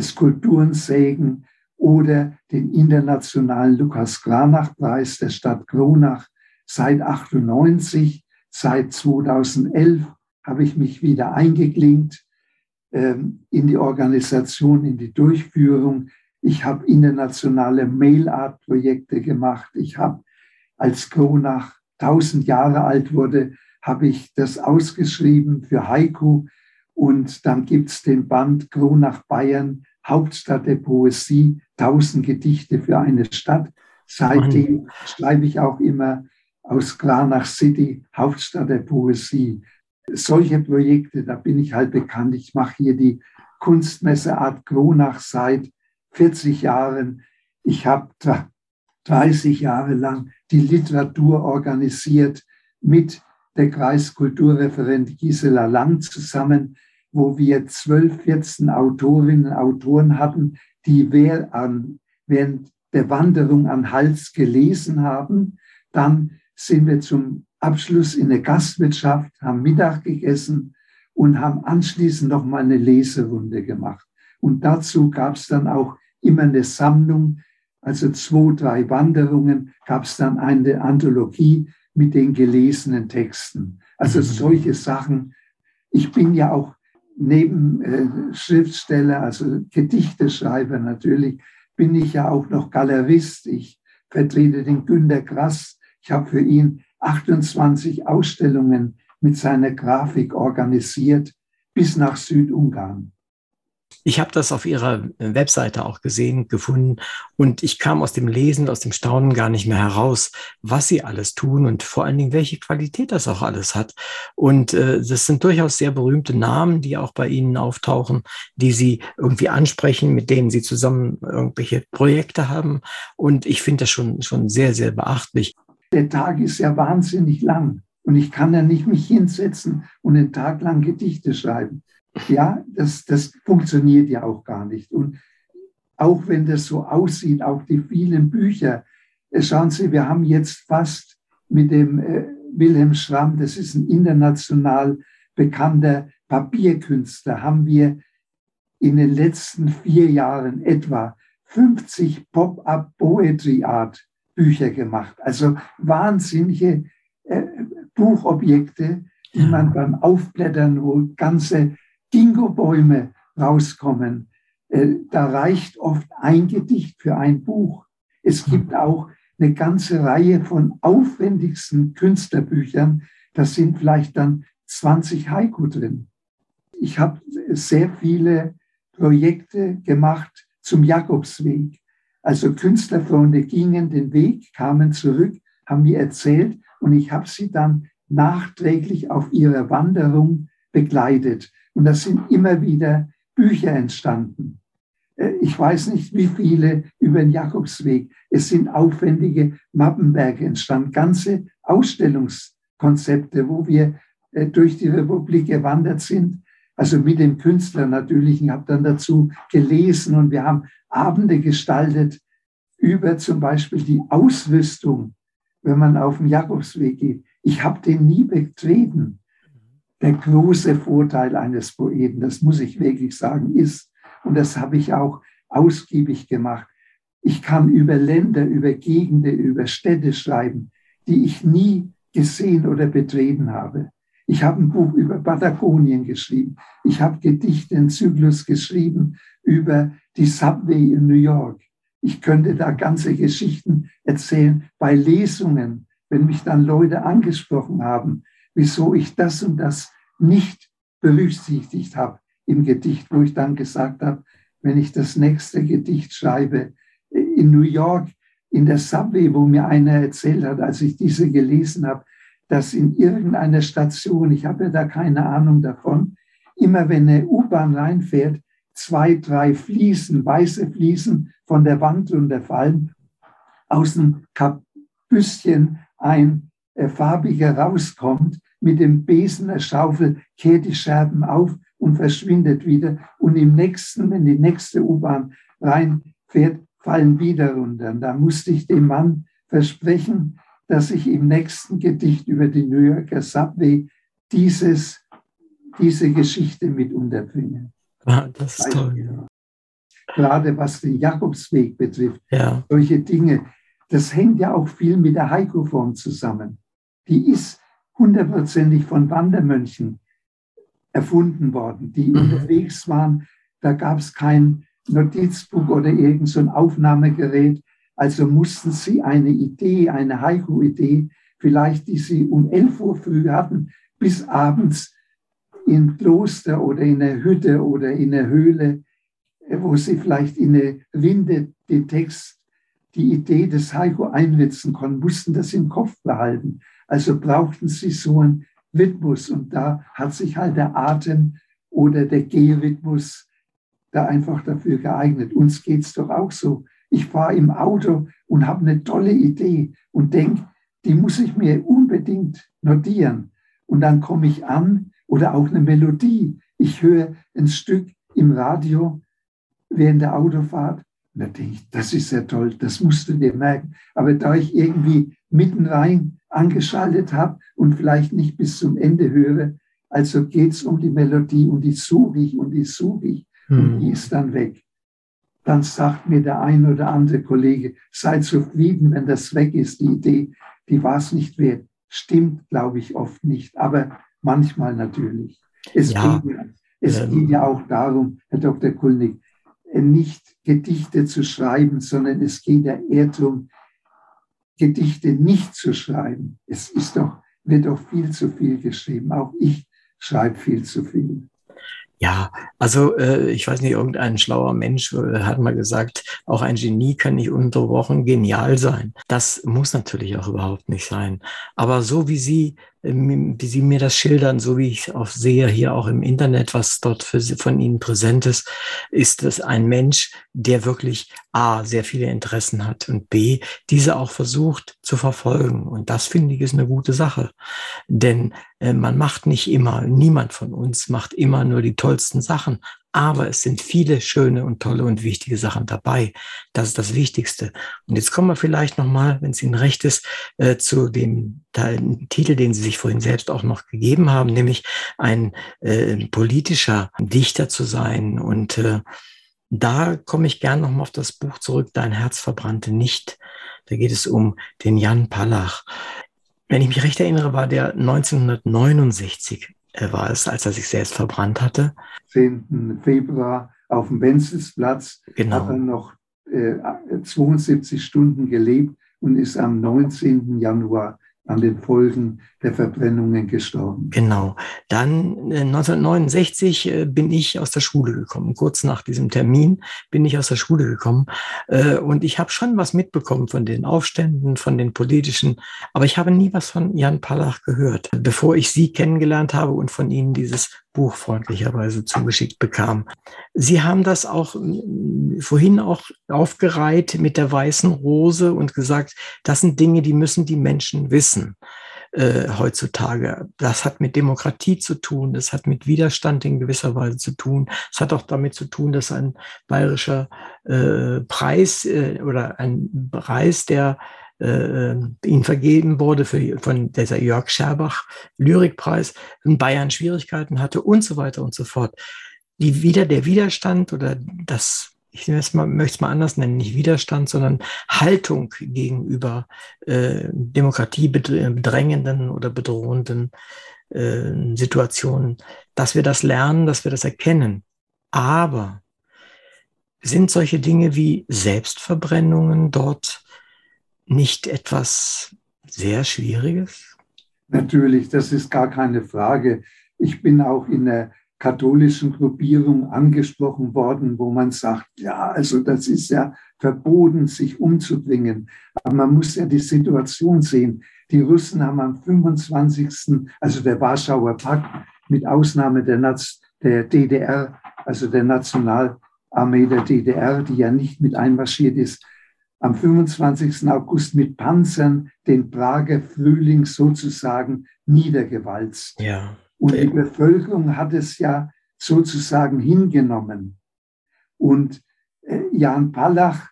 Skulpturen sägen oder den internationalen Lukas Granach-Preis der Stadt Kronach. Seit 98, seit 2011 habe ich mich wieder eingeklinkt ähm, in die Organisation, in die Durchführung. Ich habe internationale Mail-Art-Projekte gemacht. Ich habe, als Kronach 1000 Jahre alt wurde, habe ich das ausgeschrieben für Haiku und dann gibt es den Band Kronach Bayern, Hauptstadt der Poesie, tausend Gedichte für eine Stadt. Seitdem schreibe ich auch immer aus Kranach City, Hauptstadt der Poesie. Solche Projekte, da bin ich halt bekannt. Ich mache hier die Kunstmesse Art Kronach seit 40 Jahren. Ich habe 30 Jahre lang die Literatur organisiert mit der Kreiskulturreferent Gisela Lang zusammen wo wir 12, 14 Autorinnen und Autoren hatten, die während der Wanderung an Hals gelesen haben. Dann sind wir zum Abschluss in der Gastwirtschaft, haben Mittag gegessen und haben anschließend noch mal eine Leserunde gemacht. Und dazu gab es dann auch immer eine Sammlung, also zwei, drei Wanderungen, gab es dann eine Anthologie mit den gelesenen Texten. Also mhm. solche Sachen. Ich bin ja auch neben äh, Schriftsteller, also Gedichteschreiber natürlich, bin ich ja auch noch Galerist. Ich vertrete den Günter Grass. Ich habe für ihn 28 Ausstellungen mit seiner Grafik organisiert bis nach Südungarn. Ich habe das auf Ihrer äh, Webseite auch gesehen, gefunden und ich kam aus dem Lesen, aus dem Staunen gar nicht mehr heraus, was Sie alles tun und vor allen Dingen, welche Qualität das auch alles hat. Und äh, das sind durchaus sehr berühmte Namen, die auch bei Ihnen auftauchen, die Sie irgendwie ansprechen, mit denen Sie zusammen irgendwelche Projekte haben. Und ich finde das schon, schon sehr, sehr beachtlich. Der Tag ist ja wahnsinnig lang und ich kann ja nicht mich hinsetzen und einen Tag lang Gedichte schreiben. Ja, das, das funktioniert ja auch gar nicht. Und auch wenn das so aussieht, auch die vielen Bücher, äh, schauen Sie, wir haben jetzt fast mit dem äh, Wilhelm Schramm, das ist ein international bekannter Papierkünstler, haben wir in den letzten vier Jahren etwa 50 Pop-up Poetry Art Bücher gemacht. Also wahnsinnige äh, Buchobjekte, die man beim Aufblättern, wo ganze Dingo-Bäume rauskommen. Äh, da reicht oft ein Gedicht für ein Buch. Es gibt auch eine ganze Reihe von aufwendigsten Künstlerbüchern. Da sind vielleicht dann 20 Haiku drin. Ich habe sehr viele Projekte gemacht zum Jakobsweg. Also Künstlerfreunde gingen den Weg, kamen zurück, haben mir erzählt und ich habe sie dann nachträglich auf ihrer Wanderung begleitet. Und da sind immer wieder Bücher entstanden. Äh, ich weiß nicht, wie viele über den Jakobsweg. Es sind aufwendige Mappenwerke entstanden, ganze Ausstellungskonzepte, wo wir äh, durch die Republik gewandert sind. Also mit dem Künstler natürlich. Ich habe dann dazu gelesen und wir haben Abende gestaltet über zum Beispiel die Ausrüstung, wenn man auf dem Jakobsweg geht. Ich habe den nie betreten der große Vorteil eines Poeten, das muss ich wirklich sagen, ist, und das habe ich auch ausgiebig gemacht, ich kann über Länder, über Gegenden, über Städte schreiben, die ich nie gesehen oder betreten habe. Ich habe ein Buch über Patagonien geschrieben. Ich habe Gedichte, einen Zyklus geschrieben über die Subway in New York. Ich könnte da ganze Geschichten erzählen bei Lesungen, wenn mich dann Leute angesprochen haben, wieso ich das und das nicht berücksichtigt habe im Gedicht, wo ich dann gesagt habe, wenn ich das nächste Gedicht schreibe, in New York, in der Subway, wo mir einer erzählt hat, als ich diese gelesen habe, dass in irgendeiner Station, ich habe ja da keine Ahnung davon, immer wenn eine U-Bahn reinfährt, zwei, drei Fliesen, weiße Fliesen von der Wand runterfallen, aus dem Kapüstchen ein äh, farbiger rauskommt mit dem Besen der Schaufel, kehrt die Scherben auf und verschwindet wieder. Und im nächsten, wenn die nächste U-Bahn reinfährt, fallen wieder runter. Und da musste ich dem Mann versprechen, dass ich im nächsten Gedicht über die New Yorker Subway dieses, diese Geschichte mit unterbringe. Ah, das ist toll. Gerade was den Jakobsweg betrifft, ja. solche Dinge, das hängt ja auch viel mit der Heiko-Form zusammen. Die ist hundertprozentig von Wandermönchen erfunden worden, die mhm. unterwegs waren. Da gab es kein Notizbuch oder irgendein so Aufnahmegerät. Also mussten sie eine Idee, eine Haiku-Idee, vielleicht die sie um 11 Uhr früh hatten, bis abends in Kloster oder in der Hütte oder in der Höhle, wo sie vielleicht in der Winde den Text, die Idee des Haiku einritzen konnten, mussten das im Kopf behalten. Also brauchten sie so einen Rhythmus und da hat sich halt der Atem oder der Gehrhythmus da einfach dafür geeignet. Uns geht es doch auch so. Ich fahre im Auto und habe eine tolle Idee und denke, die muss ich mir unbedingt notieren. Und dann komme ich an oder auch eine Melodie. Ich höre ein Stück im Radio während der Autofahrt. Und da denke ich, das ist ja toll, das musst du dir merken. Aber da ich irgendwie mitten rein angeschaltet habe und vielleicht nicht bis zum Ende höre. Also geht es um die Melodie und die suche ich und die suche ich hm. und die ist dann weg. Dann sagt mir der ein oder andere Kollege, sei zufrieden, wenn das weg ist, die Idee, die war es nicht wert. Stimmt, glaube ich, oft nicht, aber manchmal natürlich. Es, ja, geht, es ähm, geht ja auch darum, Herr Dr. Kulnig, nicht Gedichte zu schreiben, sondern es geht ja eher darum, Gedichte nicht zu schreiben. Es ist doch, wird doch viel zu viel geschrieben. Auch ich schreibe viel zu viel. Ja, also äh, ich weiß nicht, irgendein schlauer Mensch äh, hat mal gesagt, auch ein Genie kann nicht unterbrochen genial sein. Das muss natürlich auch überhaupt nicht sein. Aber so wie Sie wie Sie mir das schildern, so wie ich auch sehe hier auch im Internet, was dort für von Ihnen präsent ist, ist es ein Mensch, der wirklich A, sehr viele Interessen hat und B, diese auch versucht zu verfolgen. Und das finde ich ist eine gute Sache. Denn äh, man macht nicht immer, niemand von uns macht immer nur die tollsten Sachen, aber es sind viele schöne und tolle und wichtige Sachen dabei. Das ist das Wichtigste. Und jetzt kommen wir vielleicht nochmal, wenn es Ihnen recht ist, äh, zu dem Titel, den Sie sich vorhin selbst auch noch gegeben haben, nämlich ein äh, politischer Dichter zu sein. Und äh, da komme ich gern nochmal auf das Buch zurück, Dein Herz verbrannte nicht. Da geht es um den Jan Palach. Wenn ich mich recht erinnere, war der 1969 war es, als er sich selbst verbrannt hatte. 10. Februar auf dem Wenzelsplatz genau. hat er noch äh, 72 Stunden gelebt und ist am 19. Januar an den Folgen der Verbrennungen gestorben. Genau. Dann äh, 1969 äh, bin ich aus der Schule gekommen. Kurz nach diesem Termin bin ich aus der Schule gekommen. Äh, und ich habe schon was mitbekommen von den Aufständen, von den politischen, aber ich habe nie was von Jan Palach gehört, bevor ich Sie kennengelernt habe und von Ihnen dieses Buch freundlicherweise zugeschickt bekam. Sie haben das auch äh, vorhin auch aufgereiht mit der weißen Rose und gesagt, das sind Dinge, die müssen die Menschen wissen äh, heutzutage. Das hat mit Demokratie zu tun, das hat mit Widerstand in gewisser Weise zu tun. Es hat auch damit zu tun, dass ein bayerischer äh, Preis äh, oder ein Preis, der äh, ihnen vergeben wurde für, von dieser Jörg Scherbach Lyrikpreis, in Bayern Schwierigkeiten hatte und so weiter und so fort. Die wieder der Widerstand oder das ich mal, möchte es mal anders nennen, nicht Widerstand, sondern Haltung gegenüber äh, Demokratie bedrängenden oder bedrohenden äh, Situationen, dass wir das lernen, dass wir das erkennen. Aber sind solche Dinge wie Selbstverbrennungen dort nicht etwas sehr Schwieriges? Natürlich, das ist gar keine Frage. Ich bin auch in der katholischen Gruppierung angesprochen worden, wo man sagt, ja, also das ist ja verboten, sich umzubringen. Aber man muss ja die Situation sehen. Die Russen haben am 25., also der Warschauer Pakt, mit Ausnahme der, Naz der DDR, also der Nationalarmee der DDR, die ja nicht mit einmarschiert ist, am 25. August mit Panzern den Prager Frühling sozusagen niedergewalzt. Ja. Und die Bevölkerung hat es ja sozusagen hingenommen. Und äh, Jan Palach,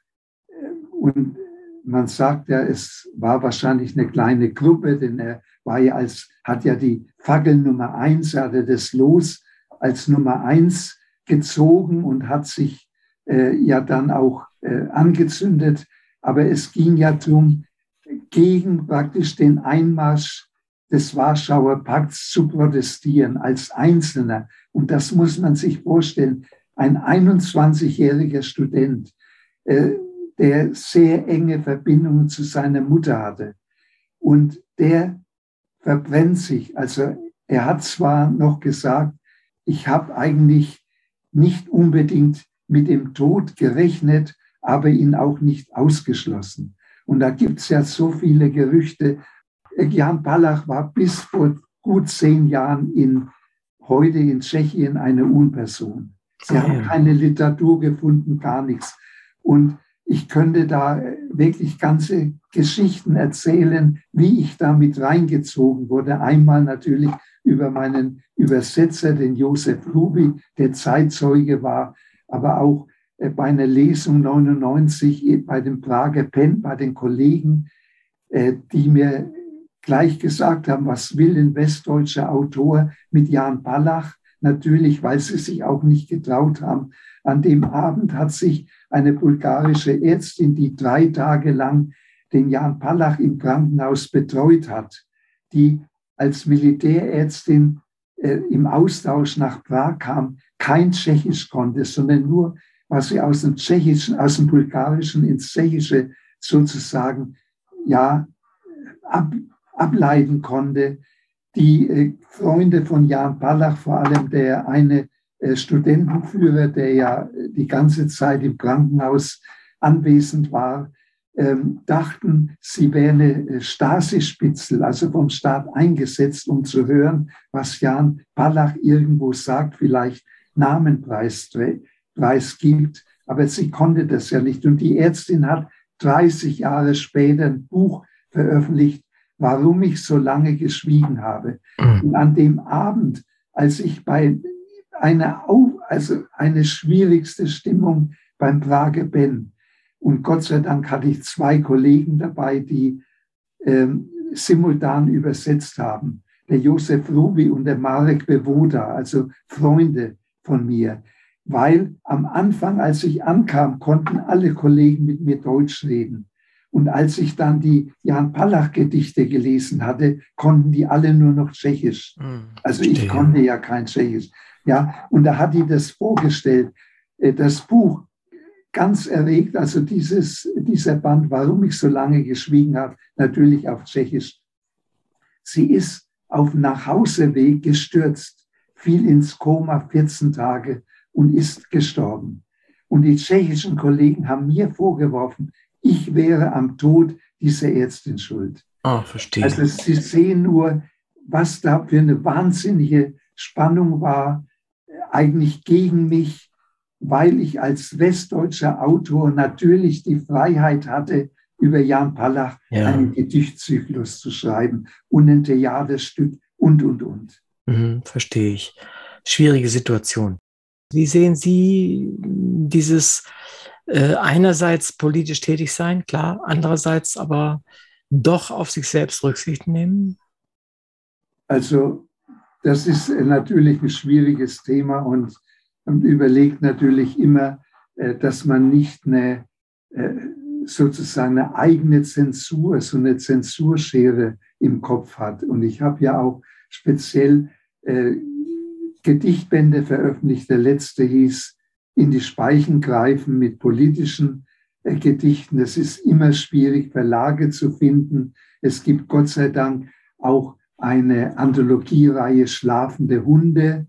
äh, und man sagt ja, es war wahrscheinlich eine kleine Gruppe, denn er war ja als, hat ja die Fackel Nummer eins, er hatte das Los als Nummer eins gezogen und hat sich äh, ja dann auch äh, angezündet. Aber es ging ja darum, gegen praktisch den Einmarsch des Warschauer Pakts zu protestieren als Einzelner. Und das muss man sich vorstellen. Ein 21-jähriger Student, äh, der sehr enge Verbindungen zu seiner Mutter hatte. Und der verbrennt sich. Also er hat zwar noch gesagt, ich habe eigentlich nicht unbedingt mit dem Tod gerechnet, aber ihn auch nicht ausgeschlossen. Und da gibt es ja so viele Gerüchte, Jan Palach war bis vor gut zehn Jahren in, heute in Tschechien eine Unperson. Sie ah, haben keine Literatur gefunden, gar nichts. Und ich könnte da wirklich ganze Geschichten erzählen, wie ich da mit reingezogen wurde. Einmal natürlich über meinen Übersetzer, den Josef Rubi, der Zeitzeuge war, aber auch äh, bei einer Lesung 99 bei dem Prager Pen, bei den Kollegen, äh, die mir gleich gesagt haben, was will ein westdeutscher Autor mit Jan Ballach? Natürlich, weil sie sich auch nicht getraut haben. An dem Abend hat sich eine bulgarische Ärztin, die drei Tage lang den Jan Palach im Krankenhaus betreut hat, die als Militärärztin äh, im Austausch nach Prag kam, kein Tschechisch konnte, sondern nur, was sie aus dem Tschechischen, aus dem Bulgarischen ins Tschechische sozusagen ja, ab, ableiten konnte. Die äh, Freunde von Jan Palach, vor allem der eine äh, Studentenführer, der ja die ganze Zeit im Krankenhaus anwesend war, ähm, dachten, sie wäre eine äh, Stasi-Spitzel, also vom Staat eingesetzt, um zu hören, was Jan Palach irgendwo sagt, vielleicht Namenpreis gibt. Aber sie konnte das ja nicht. Und die Ärztin hat 30 Jahre später ein Buch veröffentlicht, warum ich so lange geschwiegen habe. Mhm. Und an dem Abend, als ich bei einer, also eine schwierigste Stimmung beim Prager Ben, und Gott sei Dank hatte ich zwei Kollegen dabei, die ähm, simultan übersetzt haben. Der Josef Rubi und der Marek Bewoda, also Freunde von mir. Weil am Anfang, als ich ankam, konnten alle Kollegen mit mir Deutsch reden. Und als ich dann die Jan Palach-Gedichte gelesen hatte, konnten die alle nur noch Tschechisch. Hm, also ich konnte ja kein Tschechisch. Ja, und da hat die das vorgestellt. Äh, das Buch ganz erregt, also dieses, dieser Band, warum ich so lange geschwiegen habe, natürlich auf Tschechisch. Sie ist auf Nachhauseweg gestürzt, fiel ins Koma 14 Tage und ist gestorben. Und die tschechischen Kollegen haben mir vorgeworfen, ich wäre am Tod dieser Ärztin schuld. Ah, verstehe. Also Sie sehen nur, was da für eine wahnsinnige Spannung war, eigentlich gegen mich, weil ich als westdeutscher Autor natürlich die Freiheit hatte, über Jan Palach ja. einen Gedichtzyklus zu schreiben und ein Theaterstück und, und, und. Mhm, verstehe ich. Schwierige Situation. Wie sehen Sie dieses äh, einerseits politisch tätig sein, klar, andererseits aber doch auf sich selbst Rücksicht nehmen? Also das ist natürlich ein schwieriges Thema und, und überlegt natürlich immer, äh, dass man nicht eine äh, sozusagen eine eigene Zensur, so eine Zensurschere im Kopf hat. Und ich habe ja auch speziell äh, Gedichtbände veröffentlicht. Der letzte hieß In die Speichen greifen mit politischen äh, Gedichten. Es ist immer schwierig, Verlage zu finden. Es gibt Gott sei Dank auch eine Anthologiereihe Schlafende Hunde,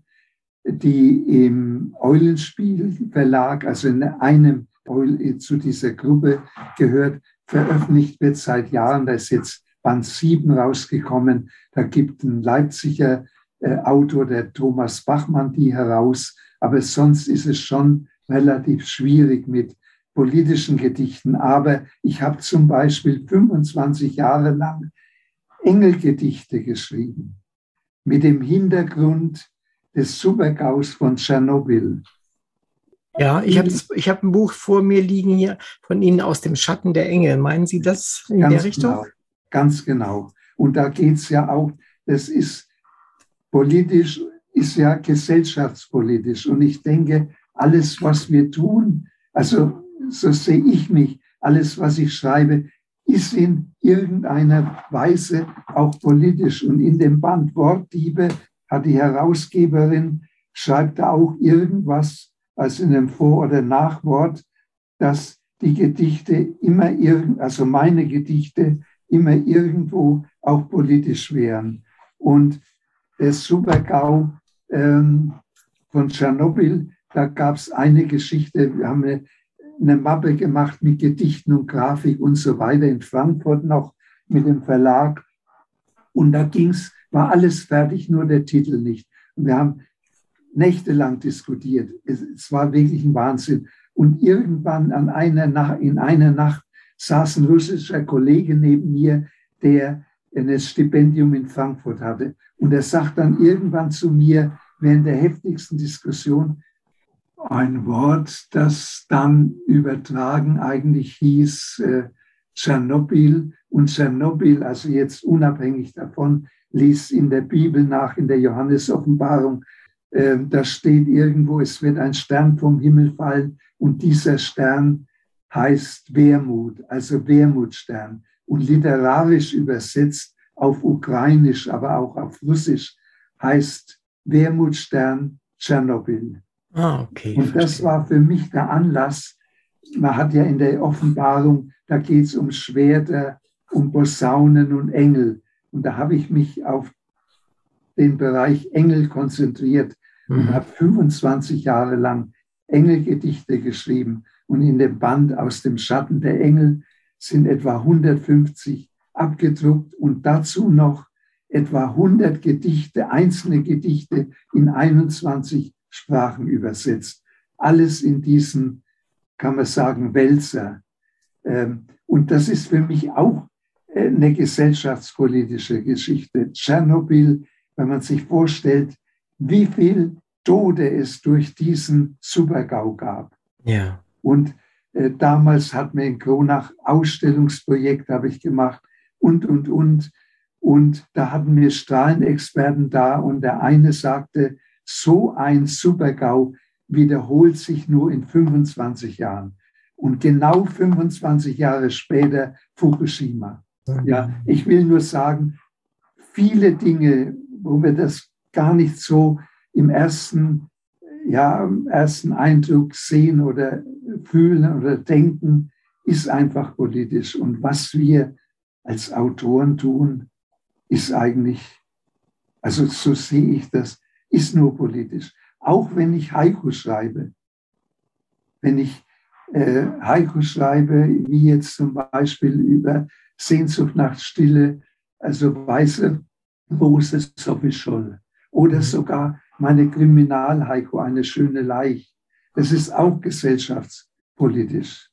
die im Eulenspiel Verlag, also in einem zu dieser Gruppe gehört, veröffentlicht wird seit Jahren. Da ist jetzt Band 7 rausgekommen. Da gibt ein Leipziger äh, Autor, der Thomas Bachmann, die heraus. Aber sonst ist es schon relativ schwierig mit politischen Gedichten. Aber ich habe zum Beispiel 25 Jahre lang Engelgedichte geschrieben mit dem Hintergrund des Supergaus von Tschernobyl. Ja, ich habe hab ein Buch vor mir liegen hier von Ihnen aus dem Schatten der Engel. Meinen Sie das in ganz der Richtung? Genau, ganz genau. Und da geht es ja auch, das ist politisch, ist ja gesellschaftspolitisch. Und ich denke, alles, was wir tun, also so sehe ich mich, alles, was ich schreibe, ist in irgendeiner Weise auch politisch. Und in dem Band Wortdiebe hat die Herausgeberin, schreibt da auch irgendwas, als in dem Vor- oder Nachwort, dass die Gedichte immer irgend, also meine Gedichte immer irgendwo auch politisch wären. Und der Supergau ähm, von Tschernobyl, da gab es eine Geschichte, wir haben eine eine Mappe gemacht mit Gedichten und Grafik und so weiter in Frankfurt noch mit dem Verlag. Und da ging's, war alles fertig, nur der Titel nicht. Und wir haben nächtelang diskutiert. Es, es war wirklich ein Wahnsinn. Und irgendwann an einer Nacht, in einer Nacht saß ein russischer Kollege neben mir, der ein Stipendium in Frankfurt hatte. Und er sagt dann irgendwann zu mir während der heftigsten Diskussion, ein Wort, das dann übertragen eigentlich hieß äh, Tschernobyl. Und Tschernobyl, also jetzt unabhängig davon, liest in der Bibel nach, in der Johannes-Offenbarung, äh, da steht irgendwo, es wird ein Stern vom Himmel fallen und dieser Stern heißt Wermut, also Wermutstern. Und literarisch übersetzt auf Ukrainisch, aber auch auf Russisch heißt Wermutstern Tschernobyl. Ah, okay. Und das war für mich der Anlass. Man hat ja in der Offenbarung, da geht es um Schwerter um Posaunen und Engel. Und da habe ich mich auf den Bereich Engel konzentriert und mhm. habe 25 Jahre lang Engelgedichte geschrieben. Und in dem Band aus dem Schatten der Engel sind etwa 150 abgedruckt und dazu noch etwa 100 Gedichte, einzelne Gedichte in 21 Sprachen übersetzt. Alles in diesem, kann man sagen, Wälzer. Ähm, und das ist für mich auch äh, eine gesellschaftspolitische Geschichte. Tschernobyl, wenn man sich vorstellt, wie viel Tode es durch diesen Supergau gab. Ja. Und damals hat mir in Kronach Ausstellungsprojekt habe ich gemacht und, und, und. Und da hatten wir Strahlenexperten da und der eine sagte, so ein Supergau wiederholt sich nur in 25 Jahren. Und genau 25 Jahre später Fukushima. Ja, ich will nur sagen, viele Dinge, wo wir das gar nicht so im ersten, ja, im ersten Eindruck sehen oder fühlen oder denken, ist einfach politisch. Und was wir als Autoren tun, ist eigentlich, also so sehe ich das, ist nur politisch. Auch wenn ich Haiku schreibe. Wenn ich äh, Haiku schreibe, wie jetzt zum Beispiel über Sehnsucht nach Stille, also weiße Rose Sophie Scholl. Oder mhm. sogar meine Kriminal-Haiku, eine schöne Leich. Das ist auch gesellschaftspolitisch.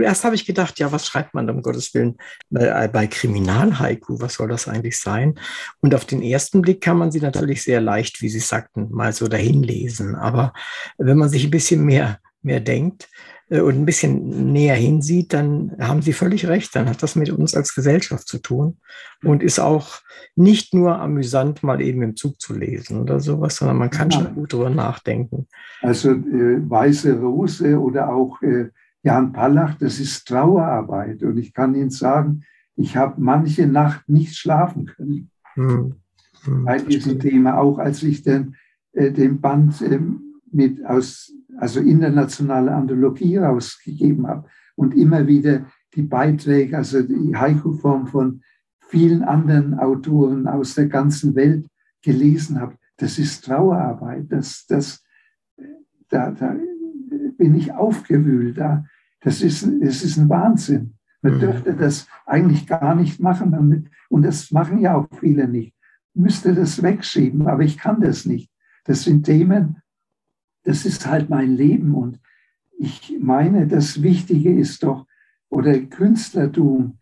Erst habe ich gedacht, ja, was schreibt man um Gottes Willen bei, äh, bei Kriminal-Haiku? Was soll das eigentlich sein? Und auf den ersten Blick kann man sie natürlich sehr leicht, wie Sie sagten, mal so dahin lesen. Aber wenn man sich ein bisschen mehr, mehr denkt, äh, und ein bisschen näher hinsieht, dann haben Sie völlig recht. Dann hat das mit uns als Gesellschaft zu tun und ist auch nicht nur amüsant, mal eben im Zug zu lesen oder sowas, sondern man kann ja. schon gut drüber nachdenken. Also äh, Weiße Rose oder auch äh, Jan Pallach, das ist Trauerarbeit. Und ich kann Ihnen sagen, ich habe manche Nacht nicht schlafen können hm. Hm, bei diesem Thema, auch als ich den, äh, den Band äh, mit aus also internationale Anthologie rausgegeben habe und immer wieder die Beiträge, also die Haiku-Form von vielen anderen Autoren aus der ganzen Welt gelesen habe. Das ist Trauerarbeit. Das, das, da, da bin ich aufgewühlt. Da, das, ist, das ist ein Wahnsinn. Man mhm. dürfte das eigentlich gar nicht machen. Und das machen ja auch viele nicht. Müsste das wegschieben, aber ich kann das nicht. Das sind Themen, das ist halt mein Leben. Und ich meine, das Wichtige ist doch, oder Künstlertum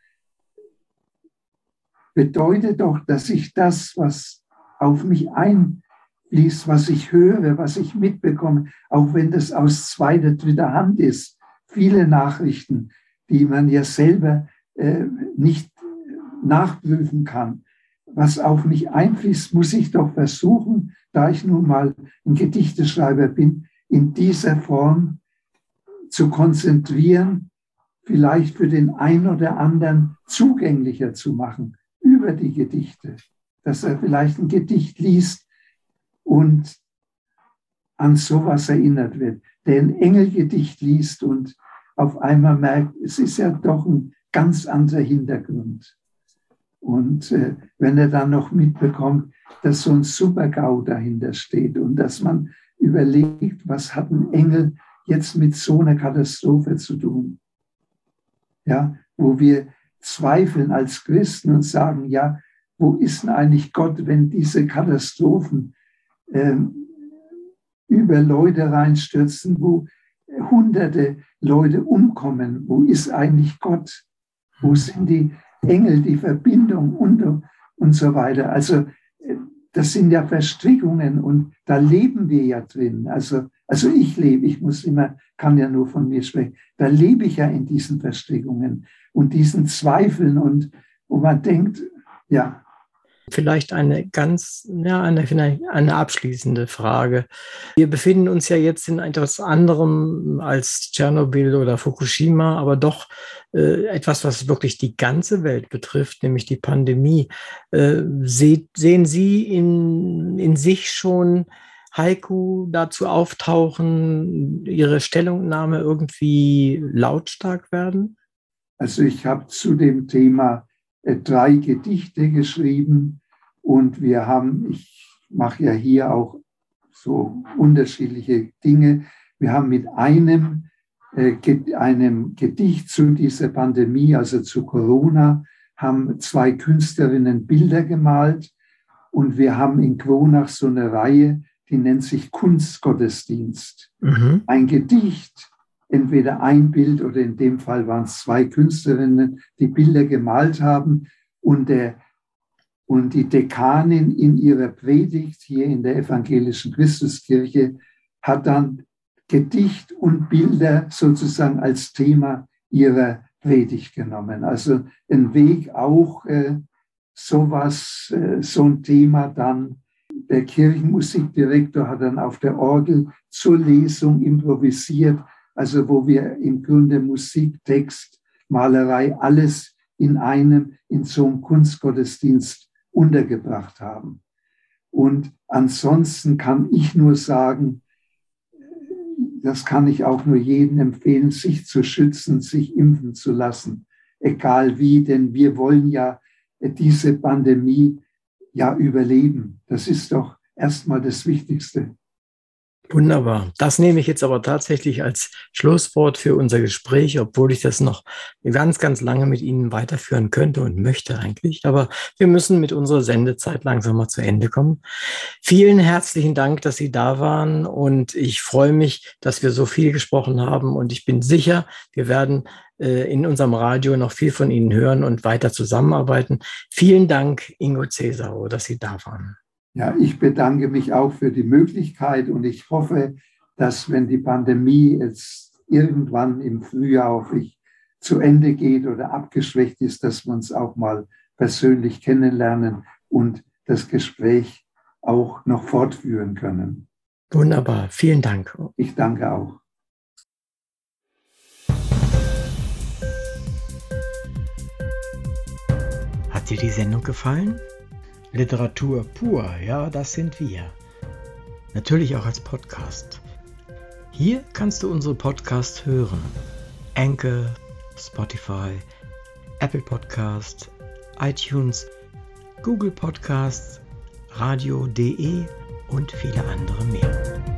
bedeutet doch, dass ich das, was auf mich einfließt, was ich höre, was ich mitbekomme, auch wenn das aus zweiter, dritter Hand ist, viele Nachrichten, die man ja selber äh, nicht nachprüfen kann, was auf mich einfließt, muss ich doch versuchen, da ich nun mal ein Gedichteschreiber bin, in dieser Form zu konzentrieren, vielleicht für den einen oder anderen zugänglicher zu machen über die Gedichte, dass er vielleicht ein Gedicht liest und an sowas erinnert wird, der ein Engelgedicht liest und auf einmal merkt, es ist ja doch ein ganz anderer Hintergrund. Und äh, wenn er dann noch mitbekommt, dass so ein Super-GAU dahinter steht und dass man überlegt, was hat ein Engel jetzt mit so einer Katastrophe zu tun? Ja, wo wir zweifeln als Christen und sagen, ja, wo ist denn eigentlich Gott, wenn diese Katastrophen äh, über Leute reinstürzen, wo hunderte Leute umkommen? Wo ist eigentlich Gott? Wo sind die Engel, die Verbindung und, und so weiter. Also äh, das sind ja Verstrickungen und da leben wir ja drin. Also, also ich lebe, ich muss immer, kann ja nur von mir sprechen, da lebe ich ja in diesen Verstrickungen und diesen Zweifeln und wo man denkt, ja, Vielleicht eine ganz, ja, eine, eine abschließende Frage. Wir befinden uns ja jetzt in etwas anderem als Tschernobyl oder Fukushima, aber doch äh, etwas, was wirklich die ganze Welt betrifft, nämlich die Pandemie. Äh, se sehen Sie in, in sich schon Haiku dazu auftauchen, Ihre Stellungnahme irgendwie lautstark werden? Also ich habe zu dem Thema äh, drei Gedichte geschrieben und wir haben, ich mache ja hier auch so unterschiedliche Dinge. Wir haben mit einem, äh, einem Gedicht zu dieser Pandemie, also zu Corona, haben zwei Künstlerinnen Bilder gemalt und wir haben in Kronach so eine Reihe, die nennt sich Kunstgottesdienst. Mhm. Ein Gedicht, entweder ein Bild oder in dem Fall waren es zwei Künstlerinnen, die Bilder gemalt haben und der und die Dekanin in ihrer Predigt hier in der evangelischen Christuskirche hat dann Gedicht und Bilder sozusagen als Thema ihrer Predigt genommen. Also ein Weg auch äh, sowas, äh, so ein Thema dann. Der Kirchenmusikdirektor hat dann auf der Orgel zur Lesung improvisiert, also wo wir im Grunde Musik, Text, Malerei, alles in einem, in so einem Kunstgottesdienst untergebracht haben. Und ansonsten kann ich nur sagen, das kann ich auch nur jedem empfehlen, sich zu schützen, sich impfen zu lassen, egal wie, denn wir wollen ja diese Pandemie ja überleben. Das ist doch erstmal das Wichtigste. Wunderbar. Das nehme ich jetzt aber tatsächlich als Schlusswort für unser Gespräch, obwohl ich das noch ganz, ganz lange mit Ihnen weiterführen könnte und möchte eigentlich. Aber wir müssen mit unserer Sendezeit langsam mal zu Ende kommen. Vielen herzlichen Dank, dass Sie da waren und ich freue mich, dass wir so viel gesprochen haben und ich bin sicher, wir werden äh, in unserem Radio noch viel von Ihnen hören und weiter zusammenarbeiten. Vielen Dank, Ingo Cesaro, dass Sie da waren. Ja, ich bedanke mich auch für die Möglichkeit und ich hoffe, dass wenn die Pandemie jetzt irgendwann im Frühjahr hoffentlich zu Ende geht oder abgeschwächt ist, dass wir uns auch mal persönlich kennenlernen und das Gespräch auch noch fortführen können. Wunderbar, vielen Dank. Ich danke auch. Hat dir die Sendung gefallen? Literatur pur, ja, das sind wir. Natürlich auch als Podcast. Hier kannst du unsere Podcasts hören. Anchor, Spotify, Apple Podcast, iTunes, Google Podcasts, radio.de und viele andere mehr.